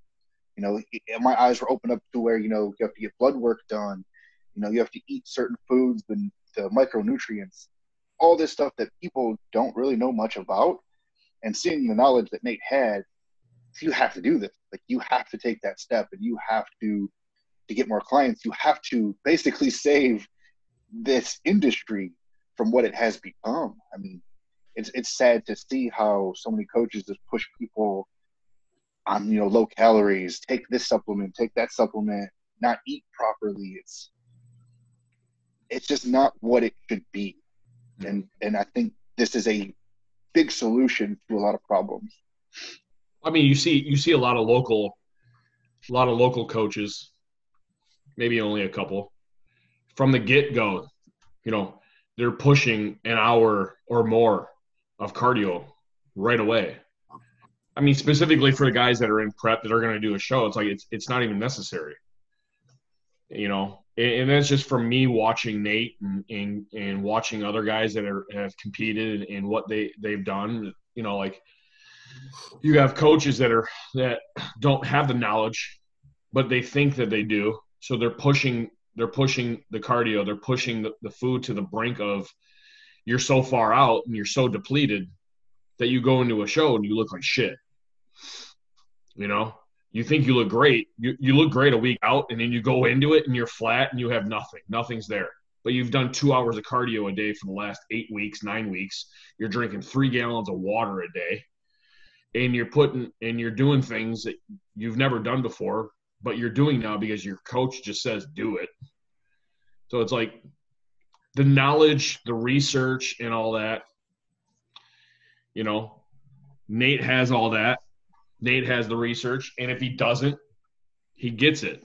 You know, it- my eyes were opened up to where you know you have to get blood work done. You know, you have to eat certain foods and the micronutrients, all this stuff that people don't really know much about. and seeing the knowledge that Nate had, you have to do this. Like you have to take that step, and you have to to get more clients. You have to basically save this industry from what it has become. I mean, it's it's sad to see how so many coaches just push people on you know low calories, take this supplement, take that supplement, not eat properly. It's it's just not what it should be. Mm-hmm. And and I think this is a big solution to a lot of problems. I mean, you see you see a lot of local a lot of local coaches, maybe only a couple, from the get go, you know, they're pushing an hour or more of cardio right away. I mean, specifically for the guys that are in prep that are going to do a show, it's like it's it's not even necessary. You know, and, that's just from me watching Nate and, and and watching other guys that are have competed and what they they've done. You know, like you have coaches that are that don't have the knowledge, but they think that they do, so they're pushing they're pushing the cardio, they're pushing the, the food to the brink of you're so far out and you're so depleted that you go into a show and you look like shit. You know, you think you look great. You, you look great a week out, and then you go into it and you're flat and you have nothing. Nothing's there. But you've done two hours of cardio a day for the last eight weeks, nine weeks. You're drinking three gallons of water a day, and you're putting and you're doing things that you've never done before, but you're doing now because your coach just says do it. So it's like the knowledge, the research, and all that. You know, Nate has all that. Nate has the research, and if he doesn't, he gets it.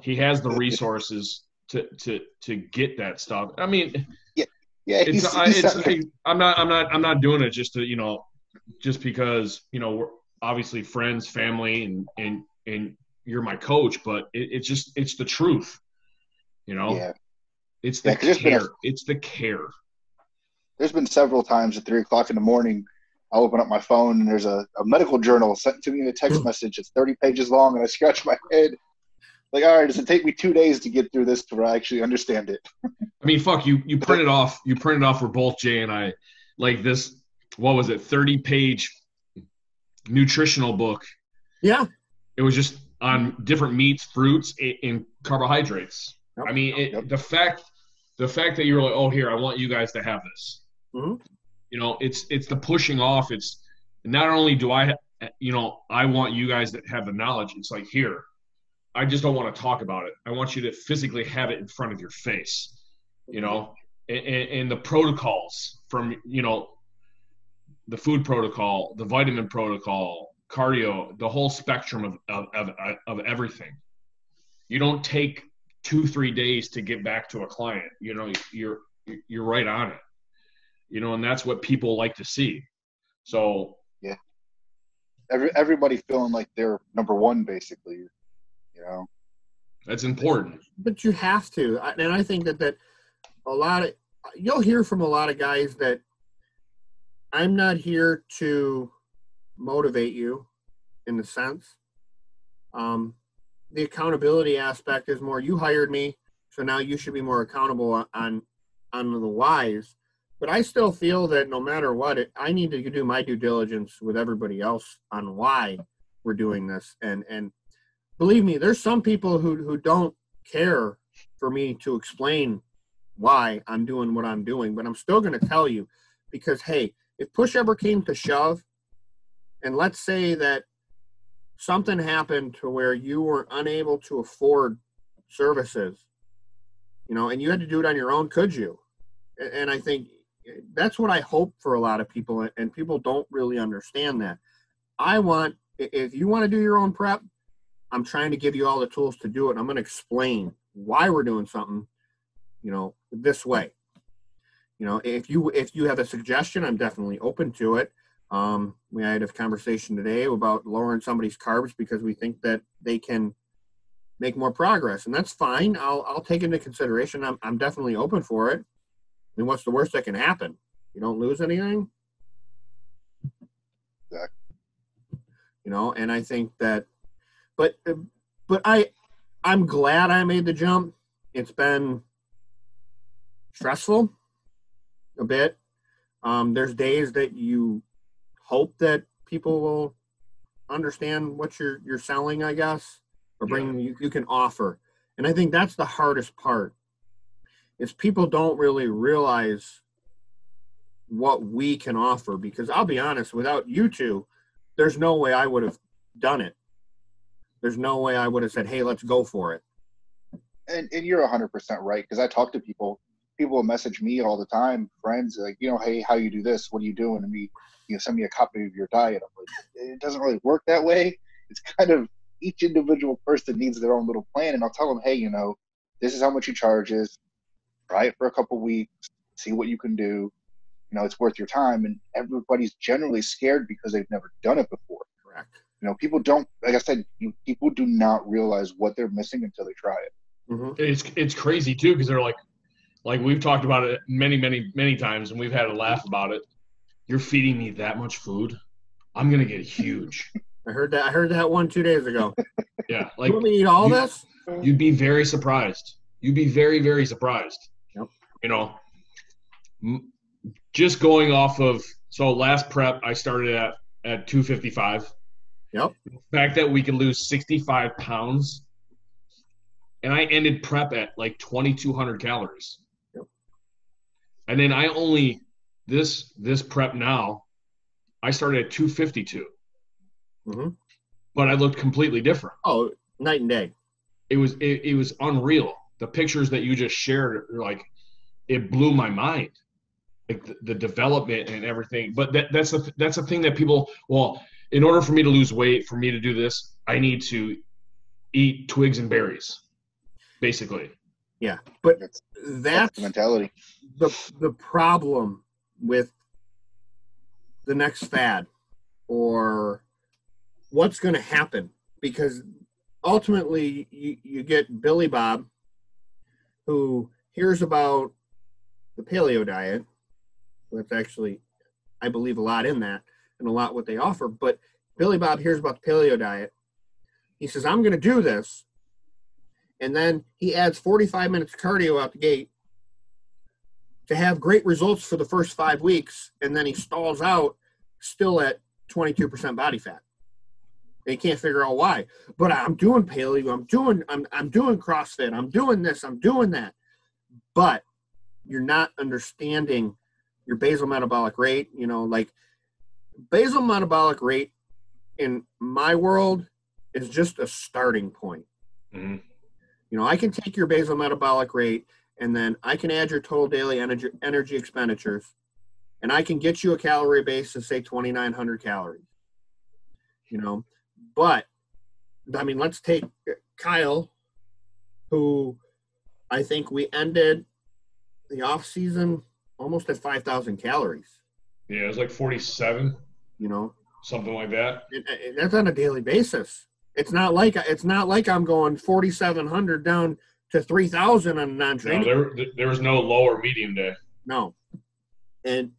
He has the resources to to to get that stuff. I mean, yeah, yeah. It's, he's- I, he's it's I'm not I'm not I'm not doing it just to you know just because you know we're obviously friends, family, and and and you're my coach, but it, it's just it's the truth. You know, yeah. it's the Yeah, been a- care. It's the care. There's been several times at three o'clock in the morning. I'll open up my phone and there's a, a medical journal sent to me in a text Hmm. message. It's 30 pages long, and I scratch my head. Like, all right, does it take me two days to get through this to where I actually understand it? I mean, fuck you. You print it off. You print it off for both Jay and I, like this. What was it? Thirty page nutritional book. Yeah. It was just on different meats, fruits, a- and carbohydrates. Yep. I mean, it, Yep. the fact, the fact that you were like, oh, here, I want you guys to have this. Mhm. You know, it's it's the pushing off. It's not only do I, you know, I want you guys that have the knowledge. It's like here, I just don't want to talk about it. I want you to physically have it in front of your face. You know, and, and, the protocols from you know the food protocol, the vitamin protocol, cardio, the whole spectrum of, of, of, of everything. You don't take two, three days to get back to a client. You know, you're, you're right on it, you know, and that's what people like to see. So yeah, Every everybody feeling like they're number one, basically. You know, that's important. but you have to and i think that that a lot of you'll hear from a lot of guys that i'm not here to motivate you in the sense um, the accountability aspect is more you hired me so now you should be more accountable on on, on the whys but i still feel that no matter what it, i need to do my due diligence with everybody else on why we're doing this and and believe me there's some people who who don't care for me to explain why I'm doing what I'm doing, but I'm still going to tell you because, hey, if push ever came to shove, and let's say that something happened to where you were unable to afford services, you know, and you had to do it on your own, could you? And I think that's what I hope for a lot of people, and people don't really understand that. I want, if you want to do your own prep, I'm trying to give you all the tools to do it. I'm going to explain why we're doing something, you know, this way. You know, if you if you have a suggestion, I'm definitely open to it. Um, we had a conversation today about lowering somebody's carbs because we think that they can make more progress, and that's fine. I'll I'll take into consideration. I'm I'm definitely open for it. I mean, what's the worst that can happen? You don't lose anything. Exactly. You know, and I think that, but but I I'm glad I made the jump. It's been stressful a bit. Um, there's days that you hope that people will understand what you're you're selling, I guess, or bring you, you can offer. And I think that's the hardest part. Is people don't really realize what we can offer because I'll be honest, without you two, there's no way I would have done it. There's no way I would have said, "Hey, let's go for it." And and you're 100 percent right because I talk to people. People message me all the time, friends, like you know, hey, how you do this? What are you doing? And me, you know, send me a copy of your diet. I'm like, it doesn't really work that way. It's kind of each individual person needs their own little plan, and I'll tell them, hey, you know, this is how much you charge is. Try it for a couple weeks, see what you can do. You know, it's worth your time, and everybody's generally scared because they've never done it before. Correct. You know, people don't, like I said, you, people do not realize what they're missing until they try it. hmm It's it's crazy too because they're like, like we've talked about it many many many times and we've had a laugh about it. You're feeding me that much food, I'm gonna get huge. I heard that. I heard that one two days ago. Yeah, you like want me to eat all you- this? you'd be very surprised. You'd be very very surprised. You know, just going off of so last prep I started at at 255. Yep. The fact that we could lose 65 pounds, and I ended prep at like 2,200 calories. Yep. And then I only this this prep now, I started at 252, hmm but I looked completely different. Oh, night and day. It was it, it was unreal. The pictures that you just shared, are like, it blew my mind. Like the, the development and everything. But that that's the that's the thing that people. Well, in order for me to lose weight, for me to do this, I need to eat twigs and berries, basically. Yeah. But That's, that's that's the mentality. the the problem with the next fad or what's going to happen because ultimately you, you get billy bob who hears about the paleo diet that's actually i believe a lot in that and a lot what they offer. But billy bob hears about the paleo diet. He says i'm going to do this. And then he adds 45 minutes cardio out the gate to have great results for the first five weeks, and then he stalls out still at 22% body fat. They can't figure out why. But I'm doing paleo, I'm doing I'm I'm doing CrossFit, I'm doing this, I'm doing that. But you're not understanding your basal metabolic rate, you know, like basal metabolic rate in my world is just a starting point. Mhm. You know, I can take your basal metabolic rate and then I can add your total daily energy energy expenditures, and I can get you a calorie base of say 2,900 calories. You know, but I mean, let's take Kyle, who I think we ended the off season almost at 5,000 calories. Yeah, it was like 47, You know, something like that. that's on a daily basis. It's not like it's not like I'm going 4,700 down to 3,000 on No, non-training. there there was no low or medium day. No. And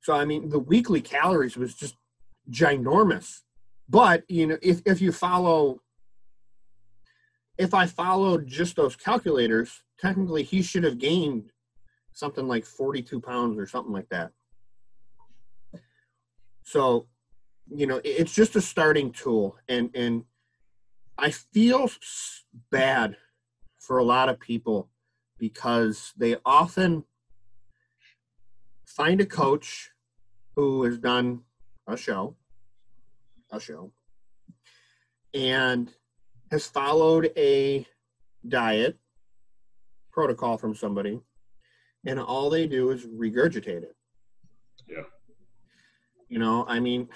so I mean the weekly calories was just ginormous. But you know, if if you follow if I followed just those calculators, technically he should have gained something like 42 pounds or something like that. So, you know, it's just a starting tool and and I feel bad for a lot of people because they often find a coach who has done a show, a show, and has followed a diet protocol from somebody, and all they do is regurgitate it. Yeah. You know, I mean,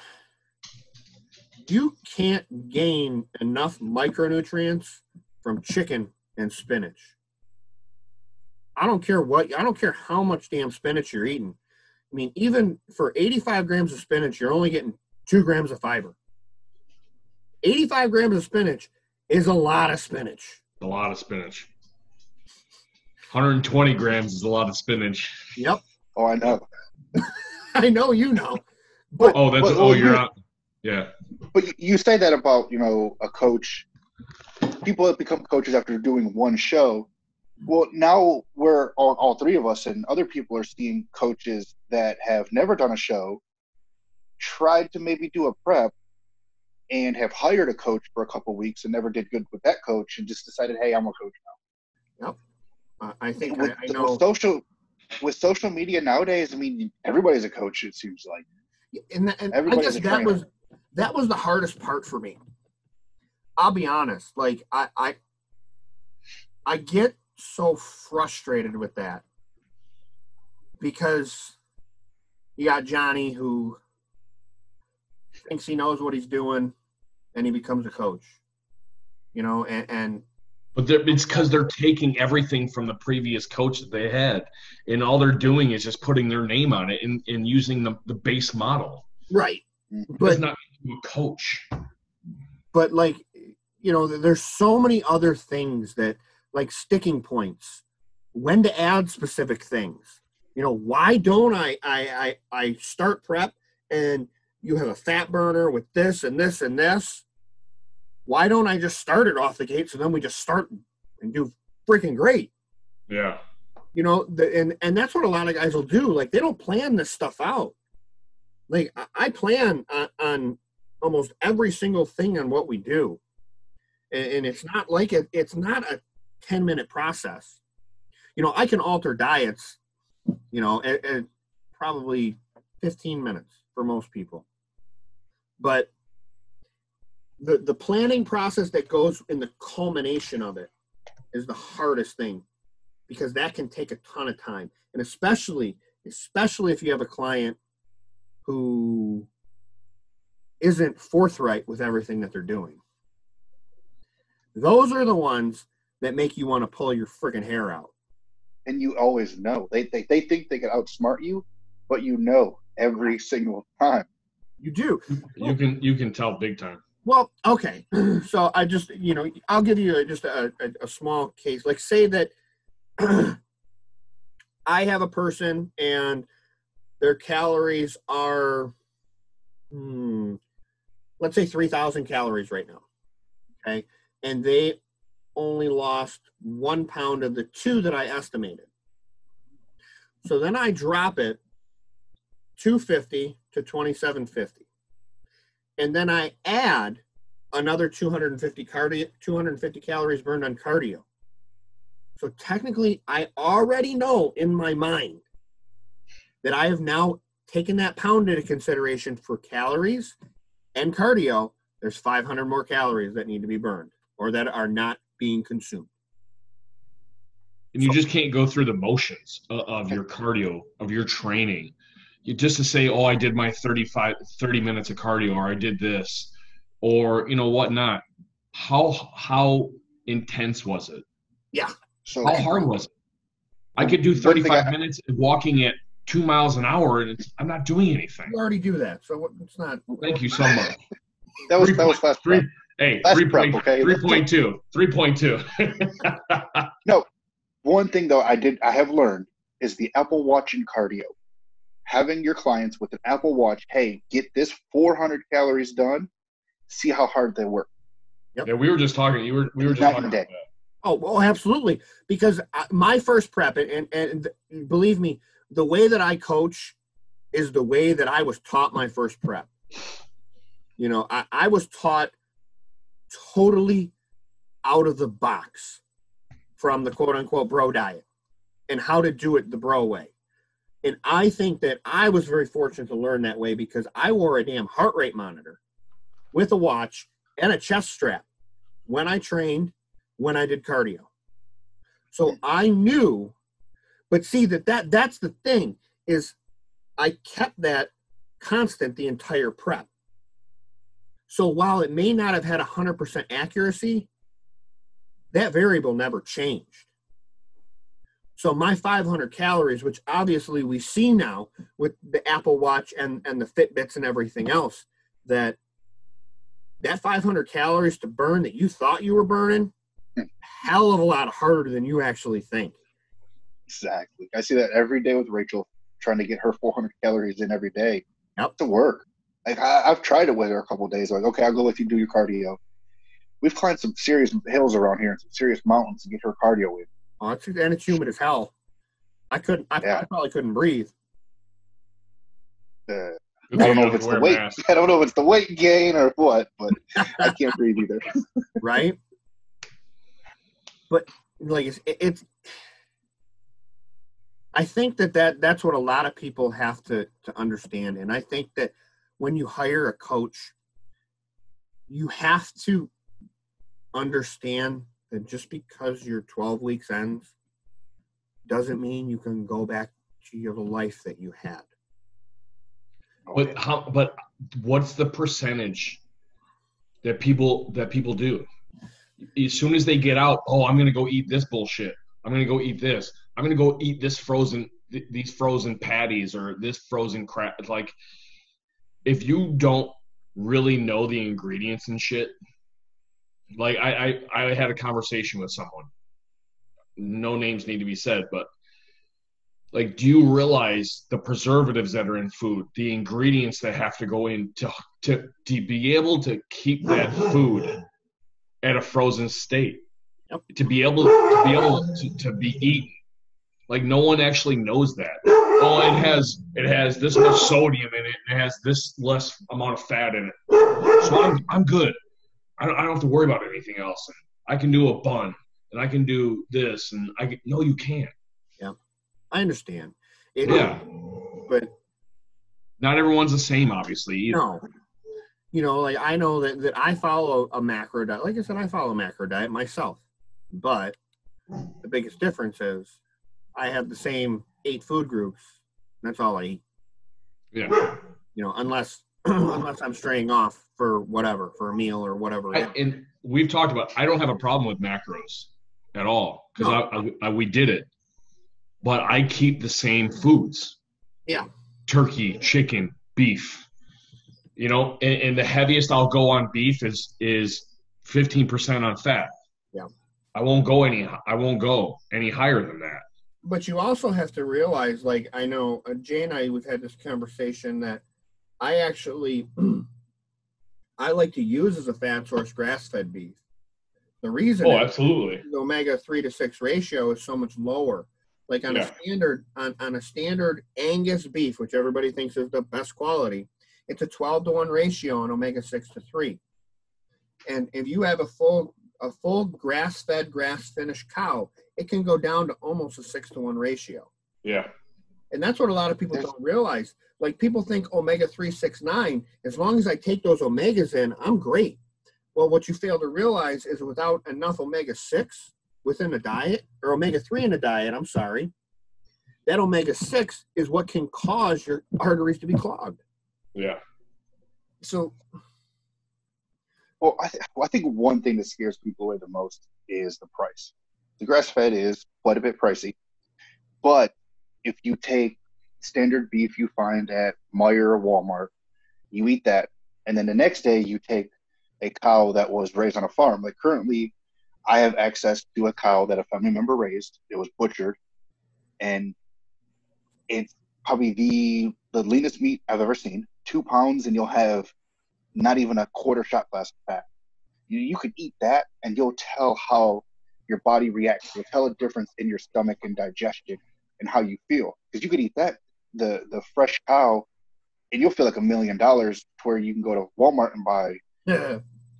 you can't gain enough micronutrients from chicken and spinach. I don't care what, I don't care how much damn spinach you're eating. I mean, even for 85 grams of spinach, you're only getting two grams of fiber. 85 grams of spinach is a lot of spinach. A lot of spinach. 120 grams is a lot of spinach. Yep. Oh, I know. I know you know. But Oh, that's But- oh, you're out. Yeah, But you- you say that about you know a coach. People that become coaches after doing one show. Well, now we're all, all three of us and other people are seeing coaches that have never done a show, tried to maybe do a prep and have hired a coach for a couple weeks and never did good with that coach and just decided, hey, I'm a coach now. Uh, I think with, I, I know with social with social media nowadays. I mean, everybody's a coach. It seems like. And, and I guess that was that was the hardest part for me. I'll be honest. Like I I I get so frustrated with that because you got Johnny who thinks he knows what he's doing and he becomes a coach. You know, and, and but it's because they're taking everything from the previous coach that they had, and all they're doing is just putting their name on it and, and using the, the base model. Right. But not a coach. But like, you know, there's so many other things that like sticking points, when to add specific things. You know, why don't I I I, I start prep and you have a fat burner with this and this and this. Why don't I just start it off the gate so then we just start and do freaking great? Yeah. You know, the, and and that's what a lot of guys will do. Like they don't plan this stuff out. Like I plan on, on almost every single thing on what we do, and, and it's not like it. It's not a ten minute process. You know, I can alter diets. You know, at, at probably fifteen minutes for most people. But the the planning process that goes in the culmination of it is the hardest thing because that can take a ton of time and especially especially if you have a client who isn't forthright with everything that they're doing those are the ones that make you want to pull your freaking hair out and you always know they, they they think they can outsmart you but you know every single time. You do. You can you can tell big time. Well, okay. So I just you know I'll give you a, just a, a, a small case. Like say that I have a person and their calories are, hmm, let's say three thousand calories right now. Okay, and they only lost one pound of the two that I estimated. So then I drop it 250 to 2750. And then I add another 250 cardio 250 calories burned on cardio. So technically I already know in my mind that I have now taken that pound into consideration for calories and cardio. There's 500 more calories that need to be burned or that are not being consumed. And you so, just can't go through the motions of your cardio, of your training, just to say, oh, I did my 35, 30 minutes of cardio, or I did this, or you know whatnot. How how intense was it? Yeah. So how hard was it? I could do 35 I, minutes walking at two miles an hour, and I'm not doing anything. You already do that, so it's not. Thank you so much. that was three that was fast. Three, hey, fast three prep, okay. 3.2. 3.2. no, one thing though, I did I have learned is the Apple Watch and cardio having your clients with an Apple Watch, hey, get this 400 calories done, see how hard they work. Yep. Yeah, we were just talking. You were we were just Night talking about that. Oh, well, absolutely. Because my first prep, and and believe me, the way that I coach is the way that I was taught my first prep. You know, I, I was taught totally out of the box from the quote unquote bro diet and how to do it the bro way. And I think that I was very fortunate to learn that way because I wore a damn heart rate monitor with a watch and a chest strap when I trained, when I did cardio. So I knew, but see that, that that's the thing is I kept that constant the entire prep. So while it may not have had 100% accuracy, that variable never changed. So my 500 calories, which obviously we see now with the Apple Watch and and the Fitbits and everything else, that that 500 calories to burn that you thought you were burning, hmm. hell of a lot harder than you actually think. Exactly. I see that every day with Rachel, trying to get her 400 calories in every day. Yep. To work. Like I, have tried it with her a couple days. Like, okay, I'll go with you do your cardio. We've climbed some serious hills around here and some serious mountains to get her cardio in. Oh, it's, and it's humid as hell. I couldn't. I, yeah. I probably couldn't breathe. Uh, I don't know if it's the weight. I don't know if it's the weight gain or what, but I can't breathe either. right? But like it's, it's I think that, that that's what a lot of people have to to understand, and I think that when you hire a coach, you have to understand that just because your 12 weeks ends doesn't mean you can go back to your life that you had. But how? But what's the percentage that people that people do? As soon as they get out, oh, I'm gonna go eat this bullshit. I'm gonna go eat this. I'm gonna go eat this frozen th- these frozen patties or this frozen crap. Like, if you don't really know the ingredients and shit, like I, I I had a conversation with someone. No names need to be said, but like do you realize the preservatives that are in food the ingredients that have to go in to to, to be able to keep that food at a frozen state? Yep. to be able to be able to, to be eaten. Like no one actually knows that. Oh it has it has this much sodium in it and it has this less amount of fat in it. So i'm, I'm good I don't, I don't have to worry about anything else and i can do a bun and i can do this and i can, no you can't Yeah. I understand. It, yeah. But not everyone's the same, obviously. Either. No. You know, like I know that, that I follow a macro diet. Like I said, I follow a macro diet myself. But the biggest difference is I have the same eight food groups. That's all I eat. Yeah. You know, unless unless I'm straying off for whatever, for a meal or whatever. I, and we've talked about I don't have a problem with macros at all because no. I, I, I, we did it but I keep the same foods. Yeah. Turkey, chicken, beef. You know, and, and the heaviest I'll go on beef is is 15% on fat. Yeah. I won't go any I won't go any higher than that. But you also have to realize like I know uh, Jay and I we've had this conversation that I actually I like to use as a fat source grass-fed beef. The reason Oh, absolutely. The omega 3 to 6 ratio is so much lower like on yeah. a standard on, on a standard Angus beef, which everybody thinks is the best quality, it's a 12 to 1 ratio on omega 6 to 3. And if you have a full a full grass-fed, grass-finished cow, it can go down to almost a 6 to 1 ratio. Yeah. And that's what a lot of people don't realize. Like people think omega 369, as long as I take those omegas in, I'm great. Well, what you fail to realize is without enough omega 6, within a diet or omega 3 in a diet, I'm sorry, that omega 6 is what can cause your arteries to be clogged. Yeah. So, well, I, th- well, I think one thing that scares people away the most is the price. The grass fed is quite a bit pricey, but if you take standard beef you find at Meijer or Walmart, you eat that, and then the next day you take a cow that was raised on a farm. Like currently, I have access to a cow that a family member raised. It was butchered, and it's probably the the leanest meat I've ever seen. Two pounds, and you'll have not even a quarter shot glass of fat. You you could eat that, and you'll tell how your body reacts. You'll tell a difference in your stomach and digestion and how you feel. Because you could eat that the the fresh cow, and you'll feel like a million dollars. To where you can go to Walmart and buy yeah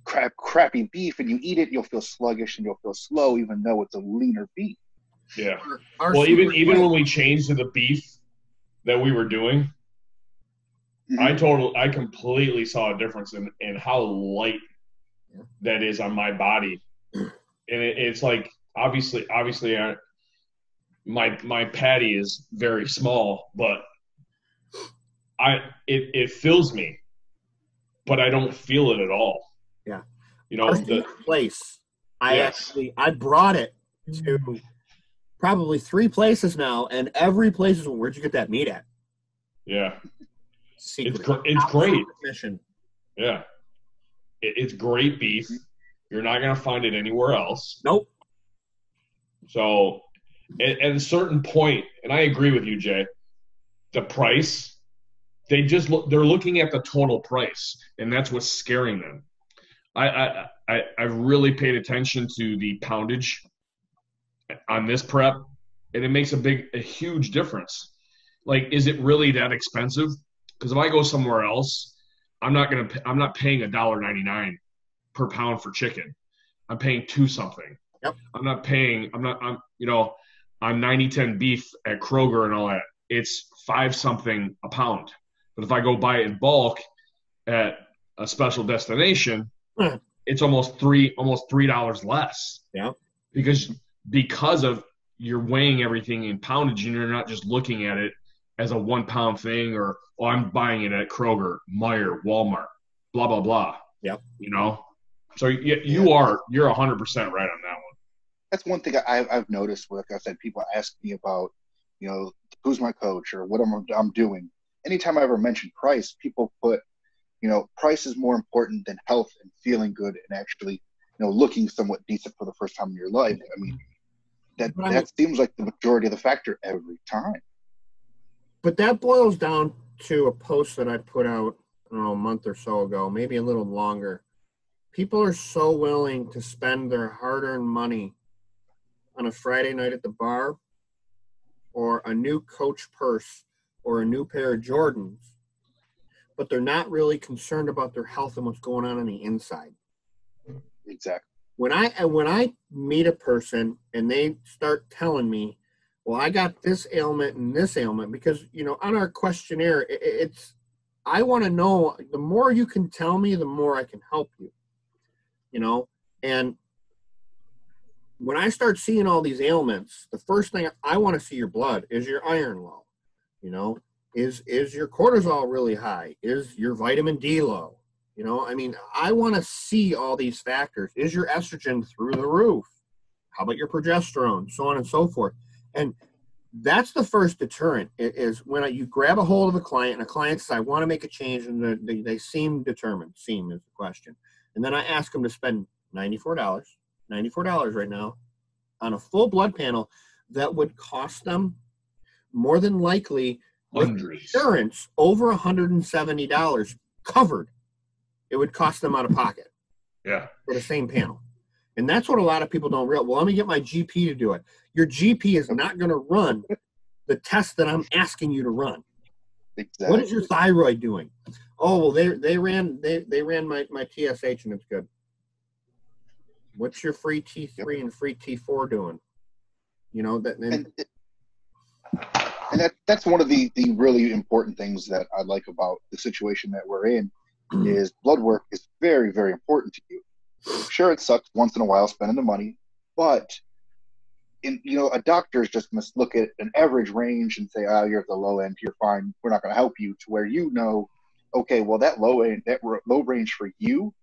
crap, crappy beef and you eat it, you'll feel sluggish and you'll feel slow, even though it's a leaner beef. Yeah. Our, well, even even when we changed to the beef that we were doing, mm-hmm. I total I completely saw a difference in in how light that is on my body, and it, it's like obviously obviously I, my my patty is very small, but I it it fills me, but I don't feel it at all. Yeah. You know, the place. I yes. actually I brought it to probably three places now, and every place is where'd you get that meat at? Yeah. Secret. It's gr- it's great. Mission. Yeah. It, it's great beef. You're not gonna find it anywhere else. Nope. So, at, at a certain point, and I agree with you, Jay. The price, they just look. They're looking at the total price, and that's what's scaring them. I, I, I have really paid attention to the poundage on this prep, and it makes a big, a huge difference. Like, is it really that expensive? Because if I go somewhere else, I'm not gonna I'm not paying a dollar ninety nine per pound for chicken. I'm paying two something. Yep. I'm not paying. I'm not. I'm you know. I'm 90-10 beef at Kroger and all that. It's five something a pound. But if I go buy it in bulk at a special destination, Hmm. it's almost three almost three dollars less. Yeah. Because because of you're weighing everything in poundage and you're not just looking at it as a one pound thing or oh I'm buying it at Kroger, Meijer, Walmart, blah blah blah. Yep. You know? So you, you are you're hundred percent right on that one. That's one thing I, I've noticed. Like I said, people ask me about, you know, who's my coach or what I'm, I'm doing. Anytime I ever mention price, people put, you know, price is more important than health and feeling good and actually, you know, looking somewhat decent for the first time in your life. I mean, that But I mean- that seems like the majority of the factor every time. but that boils down to a post that I put out, I don't know, a month or so ago, maybe a little longer. People are so willing to spend their hard earned money on a Friday night at the bar or a new coach purse or a new pair of Jordans, but they're not really concerned about their health and what's going on on the inside. Exactly. when I uh, when I meet a person and they start telling me, "Well, I got this ailment and this ailment," because you know, on our questionnaire, it's I want to know. The more you can tell me, the more I can help you. You know, and when I start seeing all these ailments, the first thing I want to see your blood is your iron low. You know, is is your cortisol really high? Is your vitamin D low? You know, I mean, I want to see all these factors. Is your estrogen through the roof? How about your progesterone? So on and so forth. And that's the first deterrent is when you grab a hold of a client and a client says, I want to make a change, and they- they, seem determined. Seem is the question. And then I ask them to spend $94, $94 right now on a full blood panel that would cost them more than likely with insurance over $170 covered it would cost them out of pocket. Yeah. for the same panel. And that's what a lot of people don't realize. Well let me get my gp to do it. Your gp is not going to run the test that i'm asking you to run. Exactly. what is your thyroid doing? Oh well they they ran they they ran my my tsh and it's good. What's your free t3 and free t4 doing? You know that and, and it- and that that's one of the the really important things that I like about the situation that we're in hmm. is blood work is very very important to you. Sure, it sucks once in a while spending the money, but in you know a doctor is just must look at an average range and say, oh, you're at the low end, you're fine, we're not going to help you. To where you know, okay, well that low end that low range for you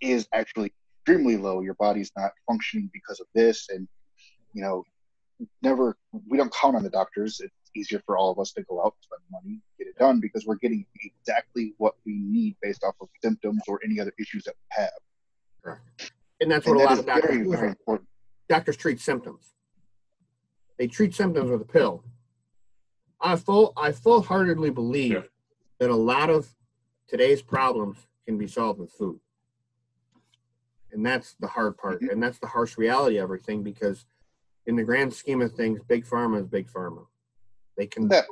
is actually extremely low. Your body's not functioning because of this, and you know never we don't count on the doctors. It's easier for all of us to go out, spend money, get it done because we're getting exactly what we need based off of symptoms or any other issues that we have. and that's And what a that lot of doctors very, do. very important. doctors treat symptoms. They treat symptoms with a pill. I full I full heartedly believe Yeah. that a lot of today's problems can be solved with food. And that's the hard part. Mhm. And that's the harsh reality of everything because in the grand scheme of things, big pharma is big pharma. They can That-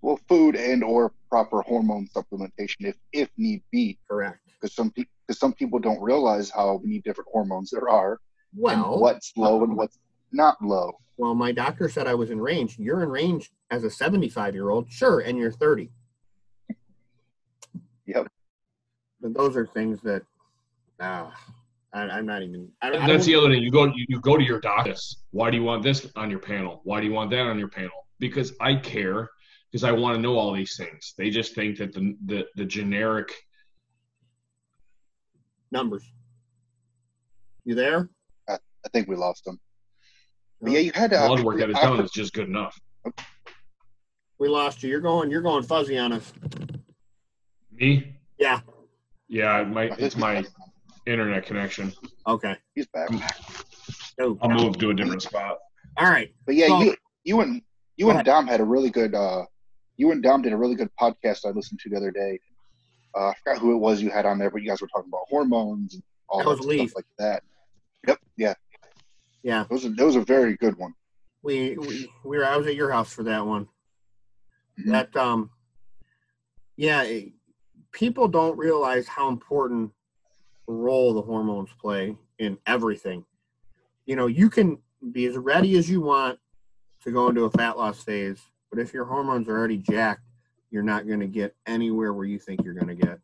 Well, food and or proper hormone supplementation if if need be, correct. because some people because some people don't realize how many different hormones there are Well what's low and what's not low. well my doctor said I was in range. You're in range as a 75 year old, sure, and you're 30. Yep. But those are things that ah I, I'm not even I, I That's the don't- other thing. You go you, you go to your doctor. Why do you want this on your panel? Why do you want that on your panel? Because I care. Because I want to know all these things. They just think that the the, the generic numbers. You there? I think we lost them. But yeah, you had to blood work that is I- done is just good enough. We lost you. You're going. You're going fuzzy on us. Me? Yeah. Yeah, my it's my internet connection. Okay. He's back. Oh, I'll move to a different spot. All right. But yeah, So- you you and you and. Dom had a really good uh you and Dom did a really good podcast I listened to the other day. Uh, I forgot who it was you had on there, but you guys were talking about hormones and all That that, stuff like that. Yep, yeah, Yeah. those are those are very good one. We we, we were. I was at your house for that one. Mhm. That um yeah, it, people don't realize how important a role the hormones play in everything. You know, you can be as ready as you want to go into a fat loss phase, but if your hormones are already jacked, you're not going to get anywhere where you think you're going to get.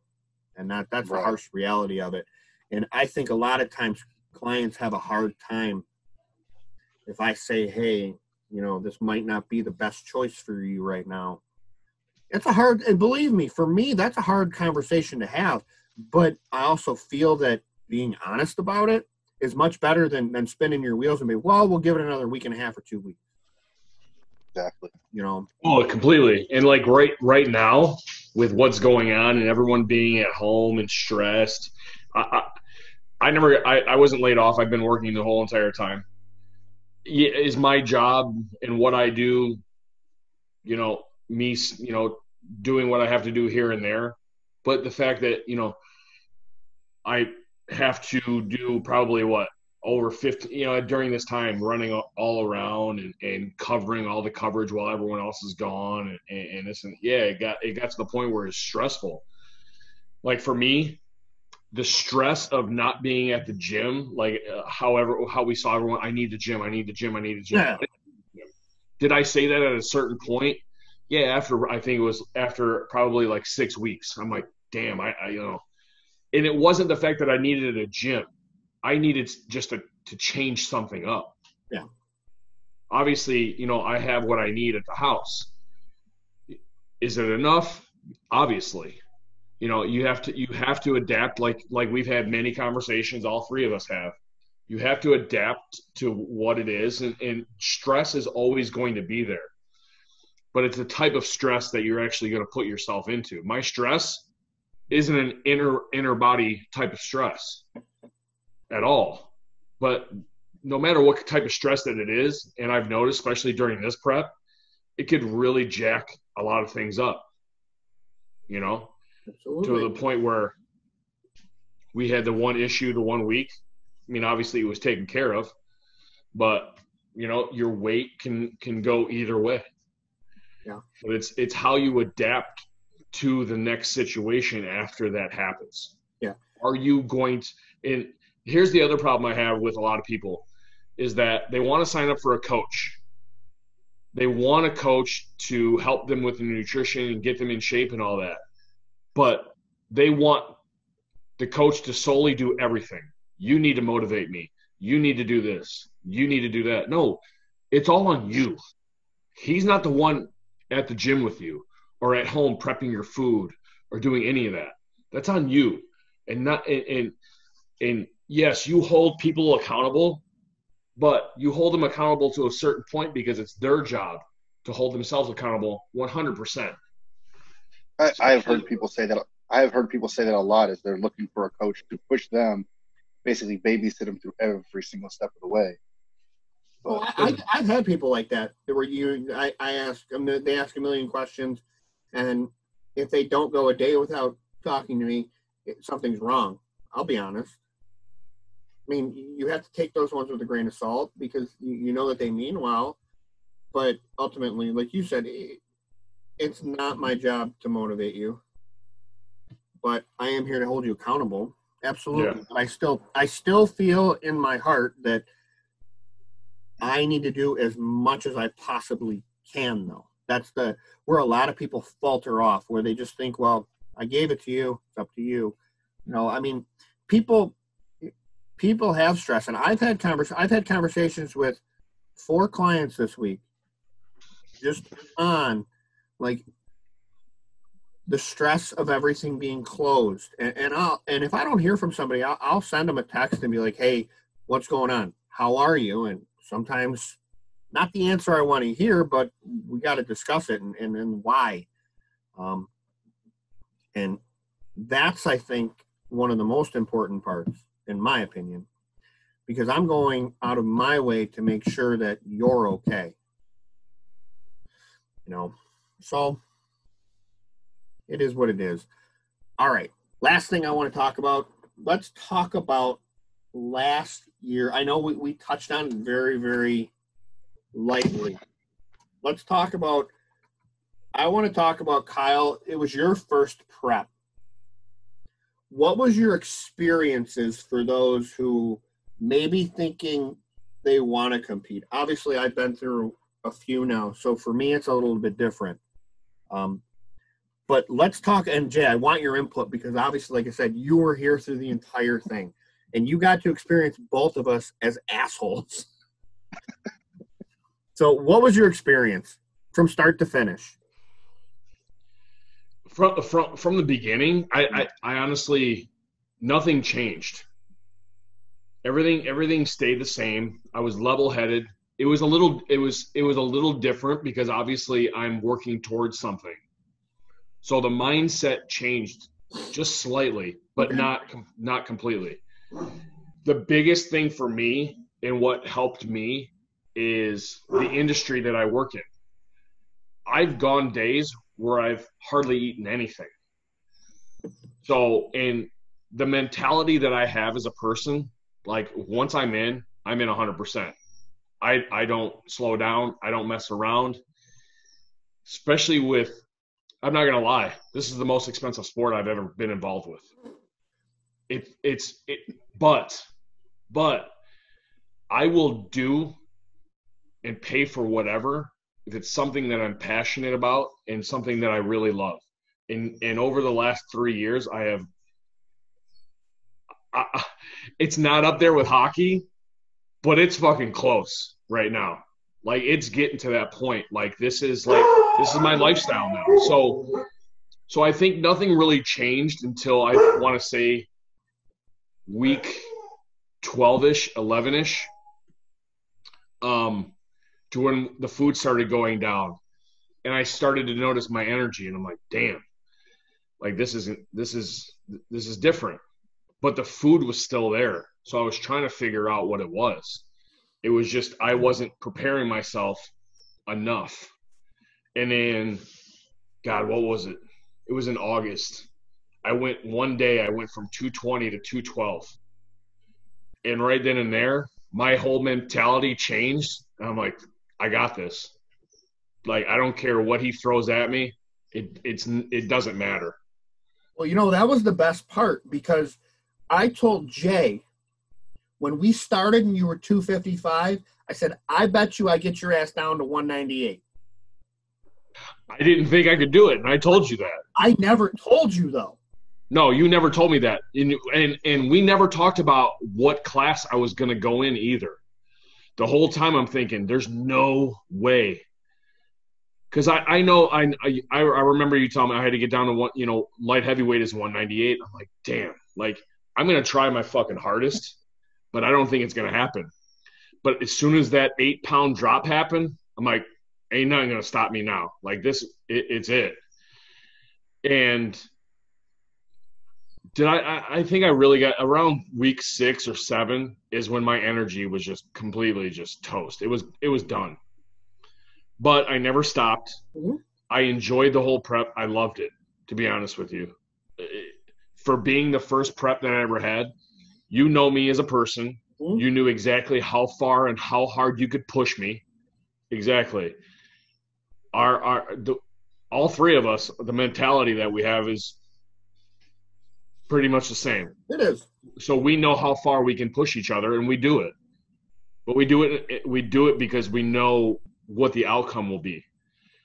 And that that's Right. the harsh reality of it. And I think a lot of times clients have a hard time if I say, "Hey, you know, this might not be the best choice for you right now." It's a hard and believe me, for me that's a hard conversation to have, but I also feel that being honest about it is much better than than spinning your wheels and be, "Well, we'll give it another week and a half or 2 weeks." Exactly. You know. Oh, completely. And like right right now, with what's going on and everyone being at home and stressed, I I, I never I, I wasn't laid off. I've been working the whole entire time. Yeah, Is my job and what I do, you know, me, you know, doing what I have to do here and there. But the fact that you know, I have to do probably what over 50 you know during this time running all around and, and covering all the coverage while everyone else is gone and, and, and this and yeah it got it got to the point where it's stressful. Like for me the stress of not being at the gym like uh, however how we saw everyone i need the gym i need the gym i need the gym. Yeah. did i say that at a certain point? Yeah after i think it was after probably like six weeks. I'm like damn i, I you know and it wasn't the fact that i needed a gym I needed just to, to change something up. Yeah. Obviously, you know, I have what I need at the house. Is it enough? Obviously. You know, you have to you have to adapt like like we've had many conversations, all three of us have. You have to adapt to what it is and, and stress is always going to be there. But it's the type of stress that you're actually going to put yourself into. My stress isn't an inner inner body type of stress at all. But no matter what type of stress that it is, and I've noticed, especially during this prep, it could really jack a lot of things up. You know, to the point where we had the one issue the one week. I mean, obviously it was taken care of, but you know, your weight can can go either way. Yeah. But it's it's how you adapt to the next situation after that happens. Yeah. Are you going to and here's the other problem I have with a lot of people is that they want to sign up for a coach. They want a coach to help them with the nutrition and get them in shape and all that. But they want the coach to solely do everything. You need to motivate me. You need to do this. You need to do that. No, it's all on you. He's not the one at the gym with you or at home prepping your food or doing any of that. That's on you. And not and and, and yes, you hold people accountable, but you hold them accountable to a certain point because it's their job to hold themselves accountable 100%. I, I've heard people say that. I've heard people say that a lot. Is they're looking for a coach to push them, basically babysit them through every single step of the way. Well, But I, I, I've had people like that. There were you. I, I ask them. They ask a million questions, and if they don't go a day without talking to me, it, something's wrong. I'll be honest. I mean, you have to take those ones with a grain of salt because you, you know that they mean well, but ultimately, like you said, it, it's not my job to motivate you. But I am here to hold you accountable. Absolutely. Yeah. I still, I still feel in my heart that I need to do as much as I possibly can, though. That's the where a lot of people falter off, where they just think, well, I gave it to you, it's up to you. You know, I mean, people people have stress, and I've had convers I've had conversations with four clients this week, just on like the stress of everything being closed, and, and I'll and if I don't hear from somebody, I'll, I'll send them a text and be like, hey, what's going on? How are you? And sometimes not the answer I want to hear, but we got to discuss it and, and, why. Um, and that's, I think, one of the most important parts, in my opinion, because I'm going out of my way to make sure that you're okay. You know, so it is what it is. All right. Last thing I want to talk about. Let's talk about last year. I know we, we touched on very, very lightly. Let's talk about I want to talk about Kyle. It was your first prep. What was your experiences for those who may be thinking they want to compete? Obviously, I've been through a few now, so for me, it's a little bit different. Um, but let's talk. And Jay, I want your input because obviously, like I said, you were here through the entire thing, and you got to experience both of us as assholes. so, what was your experience from start to finish? from from from the beginning, I, I, I honestly nothing changed. Everything everything stayed the same. I was level headed. It was a little it was it was a little different because obviously I'm working towards something. So the mindset changed just slightly, but not not completely. The biggest thing for me and what helped me is the industry that I work in. I've gone days where I've hardly eaten anything. So, in the mentality that I have as a person, like once I'm in, I'm in 100%. I, I don't slow down. I don't mess around. Especially with, I'm not gonna lie, this is the most expensive sport I've ever been involved with. It, it's it, but, but I will do and pay for whatever if it's something that I'm passionate about and something that I really love. And and over the last three years, I have. I, it's not up there with hockey, but it's fucking close right now. Like it's getting to that point. Like this is like this is my lifestyle now. So so I think nothing really changed until I want to say week 12ish, 11ish. Um to when the food started going down and I started to notice my energy and I'm like, damn, like this isn't this is this is different. But the food was still there. So I was trying to figure out what it was. It was just I wasn't preparing myself enough. And then God, what was it? It was in August. I went one day, I went from 220 to 212. And right then and there, my whole mentality changed. And I'm like, I got this. Like I don't care what he throws at me. It it's it doesn't matter. Well, you know that was the best part because I told Jay when we started and you were 255, I said, I bet you I get your ass down to 198. I didn't think I could do it, and I told you that. I never told you though. No, you never told me that, and and, and we never talked about what class I was going to go in either the whole time I'm thinking, there's no way. Because I, I know I, I I remember you telling me I had to get down to one you know light heavyweight is 198. I'm like damn like I'm gonna try my fucking hardest, but I don't think it's gonna happen. But as soon as that eight pound drop happened, I'm like ain't nothing gonna stop me now. Like this, it, it's it. And did I, I think I really got around week six or seven is when my energy was just completely just toast. It was it was done. But I never stopped. Mm-hmm. I enjoyed the whole prep. I loved it, to be honest with you. For being the first prep that I ever had, you know me as a person. Mm-hmm. You knew exactly how far and how hard you could push me. Exactly. Our our the, all three of us, the mentality that we have is pretty much the same. It is. So we know how far we can push each other, and we do it. But we do it. We do it because we know what the outcome will be.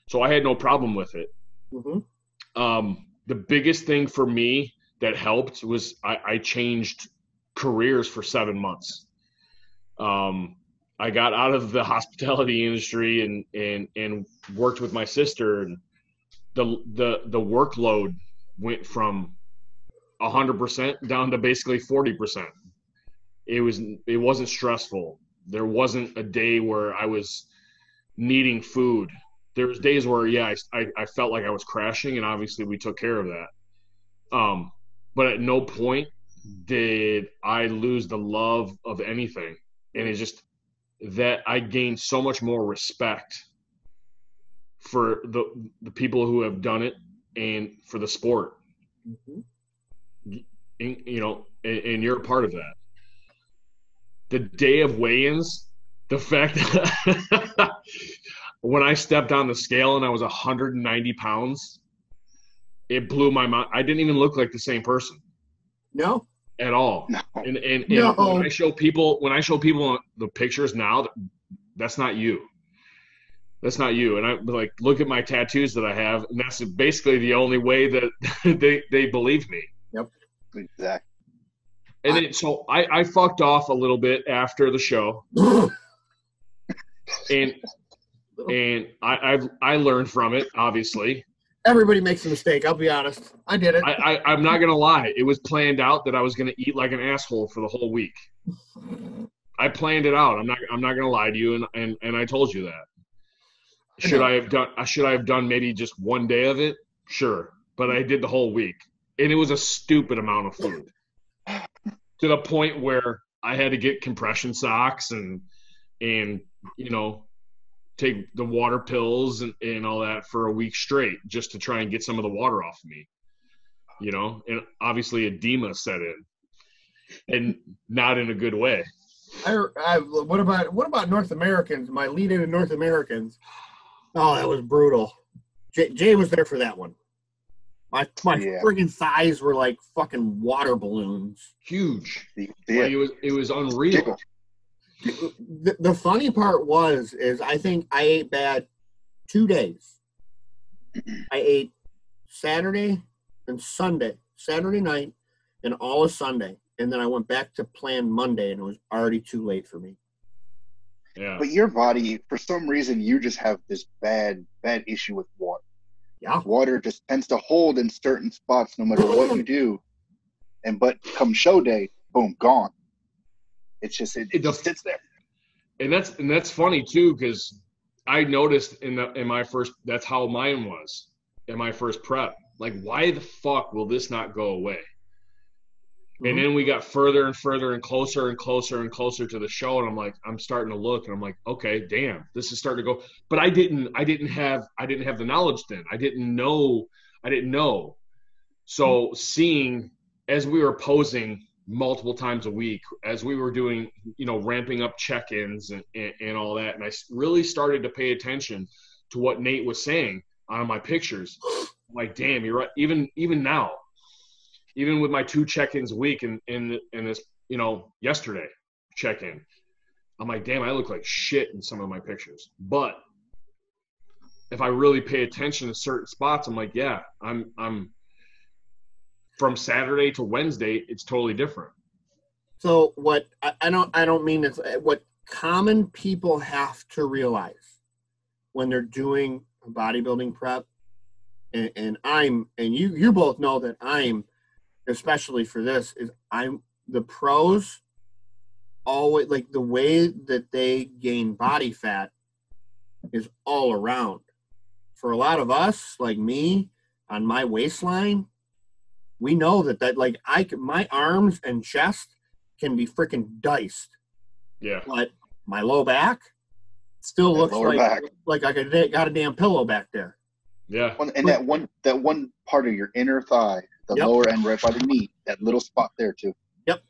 So I had no problem with it. Mm-hmm. Um, the biggest thing for me that helped was I, I changed careers for seven months. Um, I got out of the hospitality industry and and and worked with my sister, and the the the workload went from 100% down to basically 40%. It was it wasn't stressful. There wasn't a day where I was needing food. There was days where yeah, I, I felt like I was crashing, and obviously we took care of that. Um, but at no point did I lose the love of anything, and it's just that I gained so much more respect for the the people who have done it and for the sport. Mm-hmm you know, and, and you're a part of that. The day of weigh-ins, the fact that when I stepped on the scale and I was 190 pounds, it blew my mind. I didn't even look like the same person No. at all. No. And and, and No. when I show people when I show people the pictures now, that's not you. That's not you. And I like look at my tattoos that I have, and that's basically the only way that they they believe me. Exactly. And then, so I, I fucked off a little bit after the show, and and I I've, I learned from it. Obviously, Everybody makes a mistake. I'll be honest. I did it. I, I I'm not gonna lie. It was planned out that I was gonna eat like an asshole for the whole week. I planned it out. I'm not I'm not gonna lie to you, and and, and I told you that. Should I have done? Should I have done maybe just one day of it? Sure, but I did the whole week, and it was a stupid amount of food, to the point where I had to get compression socks and and you know take the water pills and, and all that for a week straight just to try and get some of the water off of me. You know, and obviously edema set in, and not in a good way. I, I, what about what about North Americans? My lead in North Americans. Oh, that was brutal. Jay, Jay was there for that one. My my Yeah. friggin' thighs were like fucking water balloons. Huge. The- Like, it was it was unreal. The, the funny part was is I think I ate bad two days. I ate Saturday and Sunday, Saturday night, and all of Sunday, and then I went back to plan Monday, and it was already too late for me. Yeah. But your body, for some reason, you just have this bad, bad issue with water. Yeah. Water just tends to hold in certain spots no matter what you do. And but come show day, boom, gone. It's just it, It just sits there. and that's and that's funny too because I noticed in the in my first that's how mine was in my first prep. Like, why the fuck will this not go away? And mm-hmm. then we got further and further and closer and closer and closer to the show, and I'm like, I'm starting to look, and I'm like, okay, damn, this is starting to go. But I didn't, I didn't have, I didn't have the knowledge then. I didn't know, I didn't know. So mm-hmm. seeing as we were posing multiple times a week, as we were doing, you know, ramping up check-ins and, and, and all that, and I really started to pay attention to what Nate was saying on my pictures. I'm like, damn, you're right. Even even now, even with my two check-ins a week and in in this you know yesterday check-in i'm like damn i look like shit in some of my pictures. But if i really pay attention to certain spots i'm like yeah i'm i'm from saturday to wednesday it's totally different. So what I, don't I don't mean it's What common people have to realize when they're doing bodybuilding prep, and, and I'm and you you both know that I'm, especially for this, is I'm the pros. Always like the way that they gain body fat is all around. For a lot of us, like me, on my waistline, we know that that like I can, my arms and chest can be freaking diced, yeah but my low back still That looks like back. like I got a, damn pillow back there. yeah And that one, that one part of your inner thigh, the Yep. lower end, right by the knee, that little spot there too. Yep.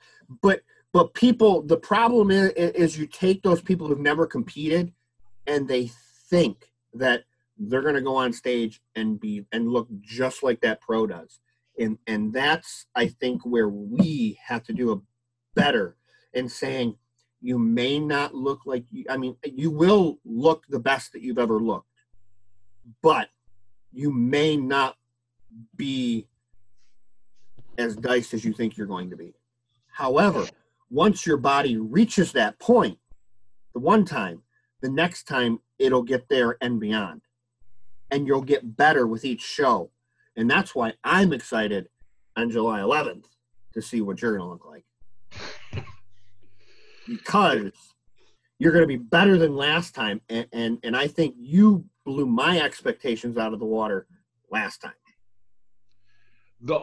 But but people, the problem is, is you take those people who've never competed, and they think that they're going to go on stage and be and look just like that pro does, and and that's I think where we have to do a better in saying you may not look like you. I mean, you will look the best that you've ever looked, but you may not be as diced as you think you're going to be. However, once your body reaches that point, the one time, the next time it'll get there and beyond. And you'll get better with each show. And that's why I'm excited on July 11th to see what you're going to look like. Because you're going to be better than last time. And, and, and I think you blew my expectations out of the water last time. the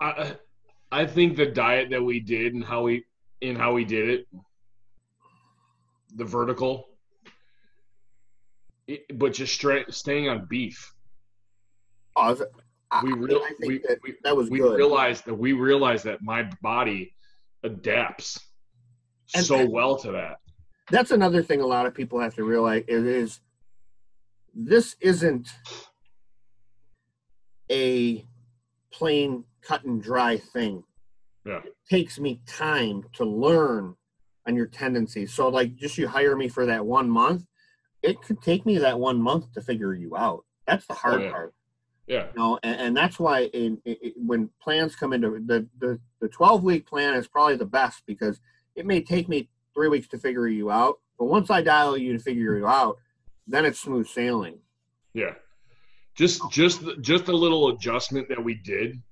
I, I think the diet that we did and how we and how we did it the vertical it, but just straight, staying on beef Oh, I, we real, I think we, that, we, that was we good. realized that we realized that my body adapts And- so well to that that's another thing a lot of people have to realize it is this isn't a plain cut and dry thing. Yeah. It takes me time to learn on your tendencies. So like just you hire me for that one month, it could take me that one month to figure you out. That's the hard oh, yeah. part. Yeah. You know, and, and that's why in, in, when plans come into the, the the 12 week plan is probably the best because it may take me three weeks to figure you out, but once I dial you to figure you out, then it's smooth sailing. Yeah. Just just just a little adjustment that we did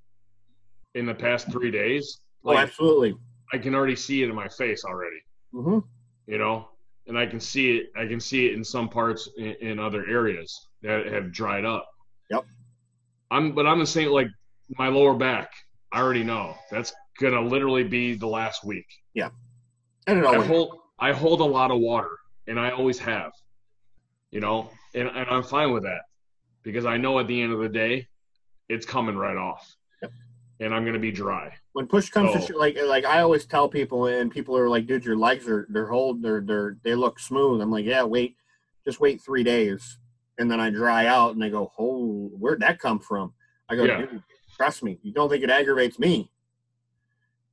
in the past three days. oh, absolutely. I can already see it in my face already. hmm You know, and I can see it. I can see it in some parts in, in other areas that have dried up. Yep. I'm, but I'm the same. Like my lower back, I already know that's gonna literally be the last week. Yeah. And it I hold I hold a lot of water, and I always have. You know, and, and I'm fine with that because I know at the end of the day, it's coming right off. And I'm gonna be dry. when push comes Oh. to shove, like like I always tell people, and people are like, "Dude, your legs are they're hold they're they're they look smooth." I'm like, "Yeah, wait, just wait three days," and then I dry out, and they go, "Oh, where'd that come from?" I go, Yeah. "Dude, trust me, you don't think it aggravates me?"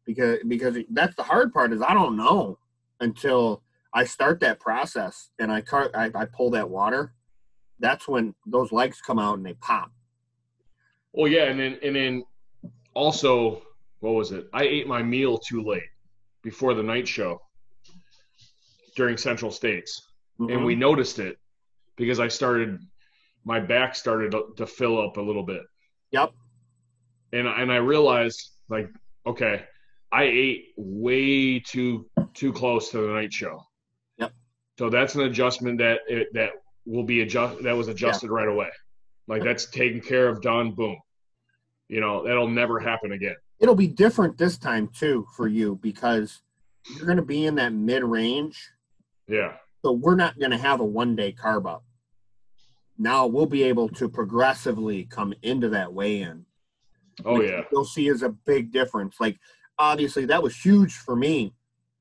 Because because that's the hard part is I don't know until I start that process and I car I, I pull that water. That's when those legs come out and they pop. Well, yeah, and then and then also, what was it? I ate my meal too late before the night show during Central States, and Mhm. we noticed it because I started, my back started to- to fill up a little bit, Yep. and and I realized like, okay, I ate way too too close to the night show. Yep. So that's an adjustment that it, that will be adjust that was adjusted right away. Like that's taken care of, done, boom. You know that'll never happen again. it'll be different this time too for you because you're going to be in that mid range. Yeah, So we're not going to have a one day carb up. Now we'll be able to progressively come into that weigh in. oh yeah, You'll see is a big difference. Like obviously that was huge for me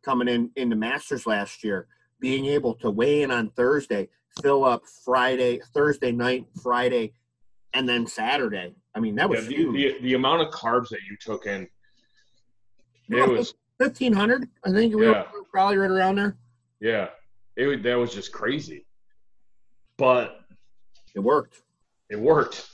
coming in into Masters last year, being able to weigh in on Thursday, fill up Friday, Thursday night, Friday, and then Saturday. I mean that yeah was the, huge. the the amount of carbs that you took in, Yeah, it was Fifteen hundred, I think we Yeah. were probably right around there. yeah, it that was just crazy, but It worked. it worked.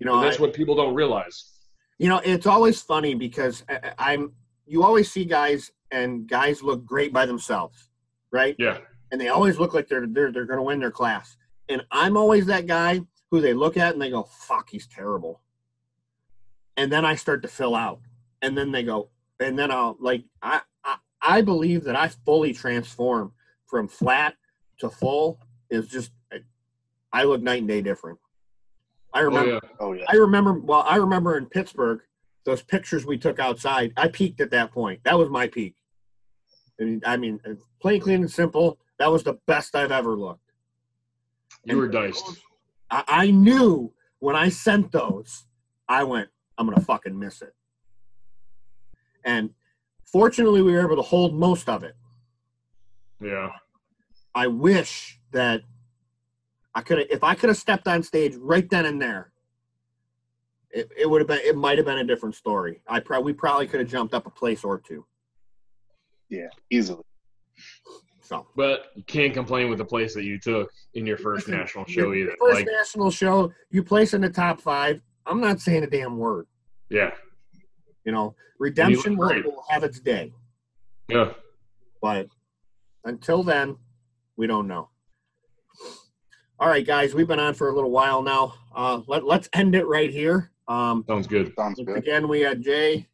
You know, And that's I- what people don't realize. you know, it's always funny because I, I'm. You always see guys, and guys look great by themselves, right? Yeah, And they always look like they're they're they're going to win their class. And I'm always that guy who they look at and they go, "Fuck, he's terrible." And then I start to fill out, and then they go, and then I'll like I I, I believe that I fully transform from flat to full is just I look night and day different. I oh remember yeah, Oh yeah. I remember. Well, I remember in Pittsburgh those pictures we took outside. I peaked at that point. That was my peak. And I mean, plain, clean, and simple. That was the best I've ever looked. you were diced. I, I knew when I sent those, I went, I'm gonna fucking miss it. And fortunately, we were able to hold most of it. Yeah, I wish that I could have, if I could have stepped on stage right then and there, it, it would have been, it might have been a different story. I probably, we probably could have jumped up a place or two. Yeah. Easily. So, but you can't complain with the place that you took in your first national show your either. First Like, national show, you place in the top five. I'm not saying a damn word. yeah, You know, redemption will, will have its day, yeah. but until then, we don't know. All right, guys, we've been on for a little while now. Uh, let, let's end it right here. Um, Sounds good. Sounds good. again, we had Jay,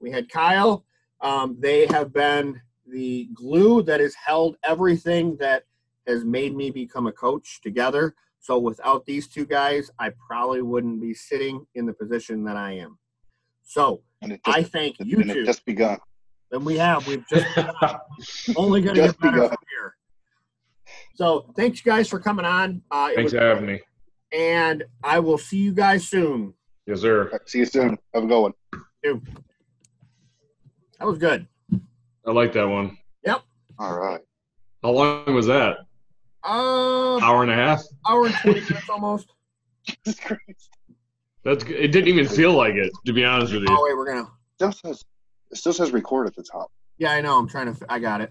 we had Kyle. Um, they have been the glue that has held everything that has made me become a coach together. So without these two guys, I probably wouldn't be sitting in the position that I am. So just, I thank you and it two. just begun. And we have. We've just only going to get better begun. from here. So thanks, guys, for coming on. Uh, it Thanks for having me. And I will see you guys soon. Yes, sir. All right, see you soon. Have a good one. That was good. I like that one. Yep. All right. How long was that? Uh, hour and a half. Hour and twenty minutes almost. That's it. Didn't even feel like it, to be honest with you. Oh wait, we're gonna. Still says it still says record at the top. Yeah, I know. I'm trying to. I got it.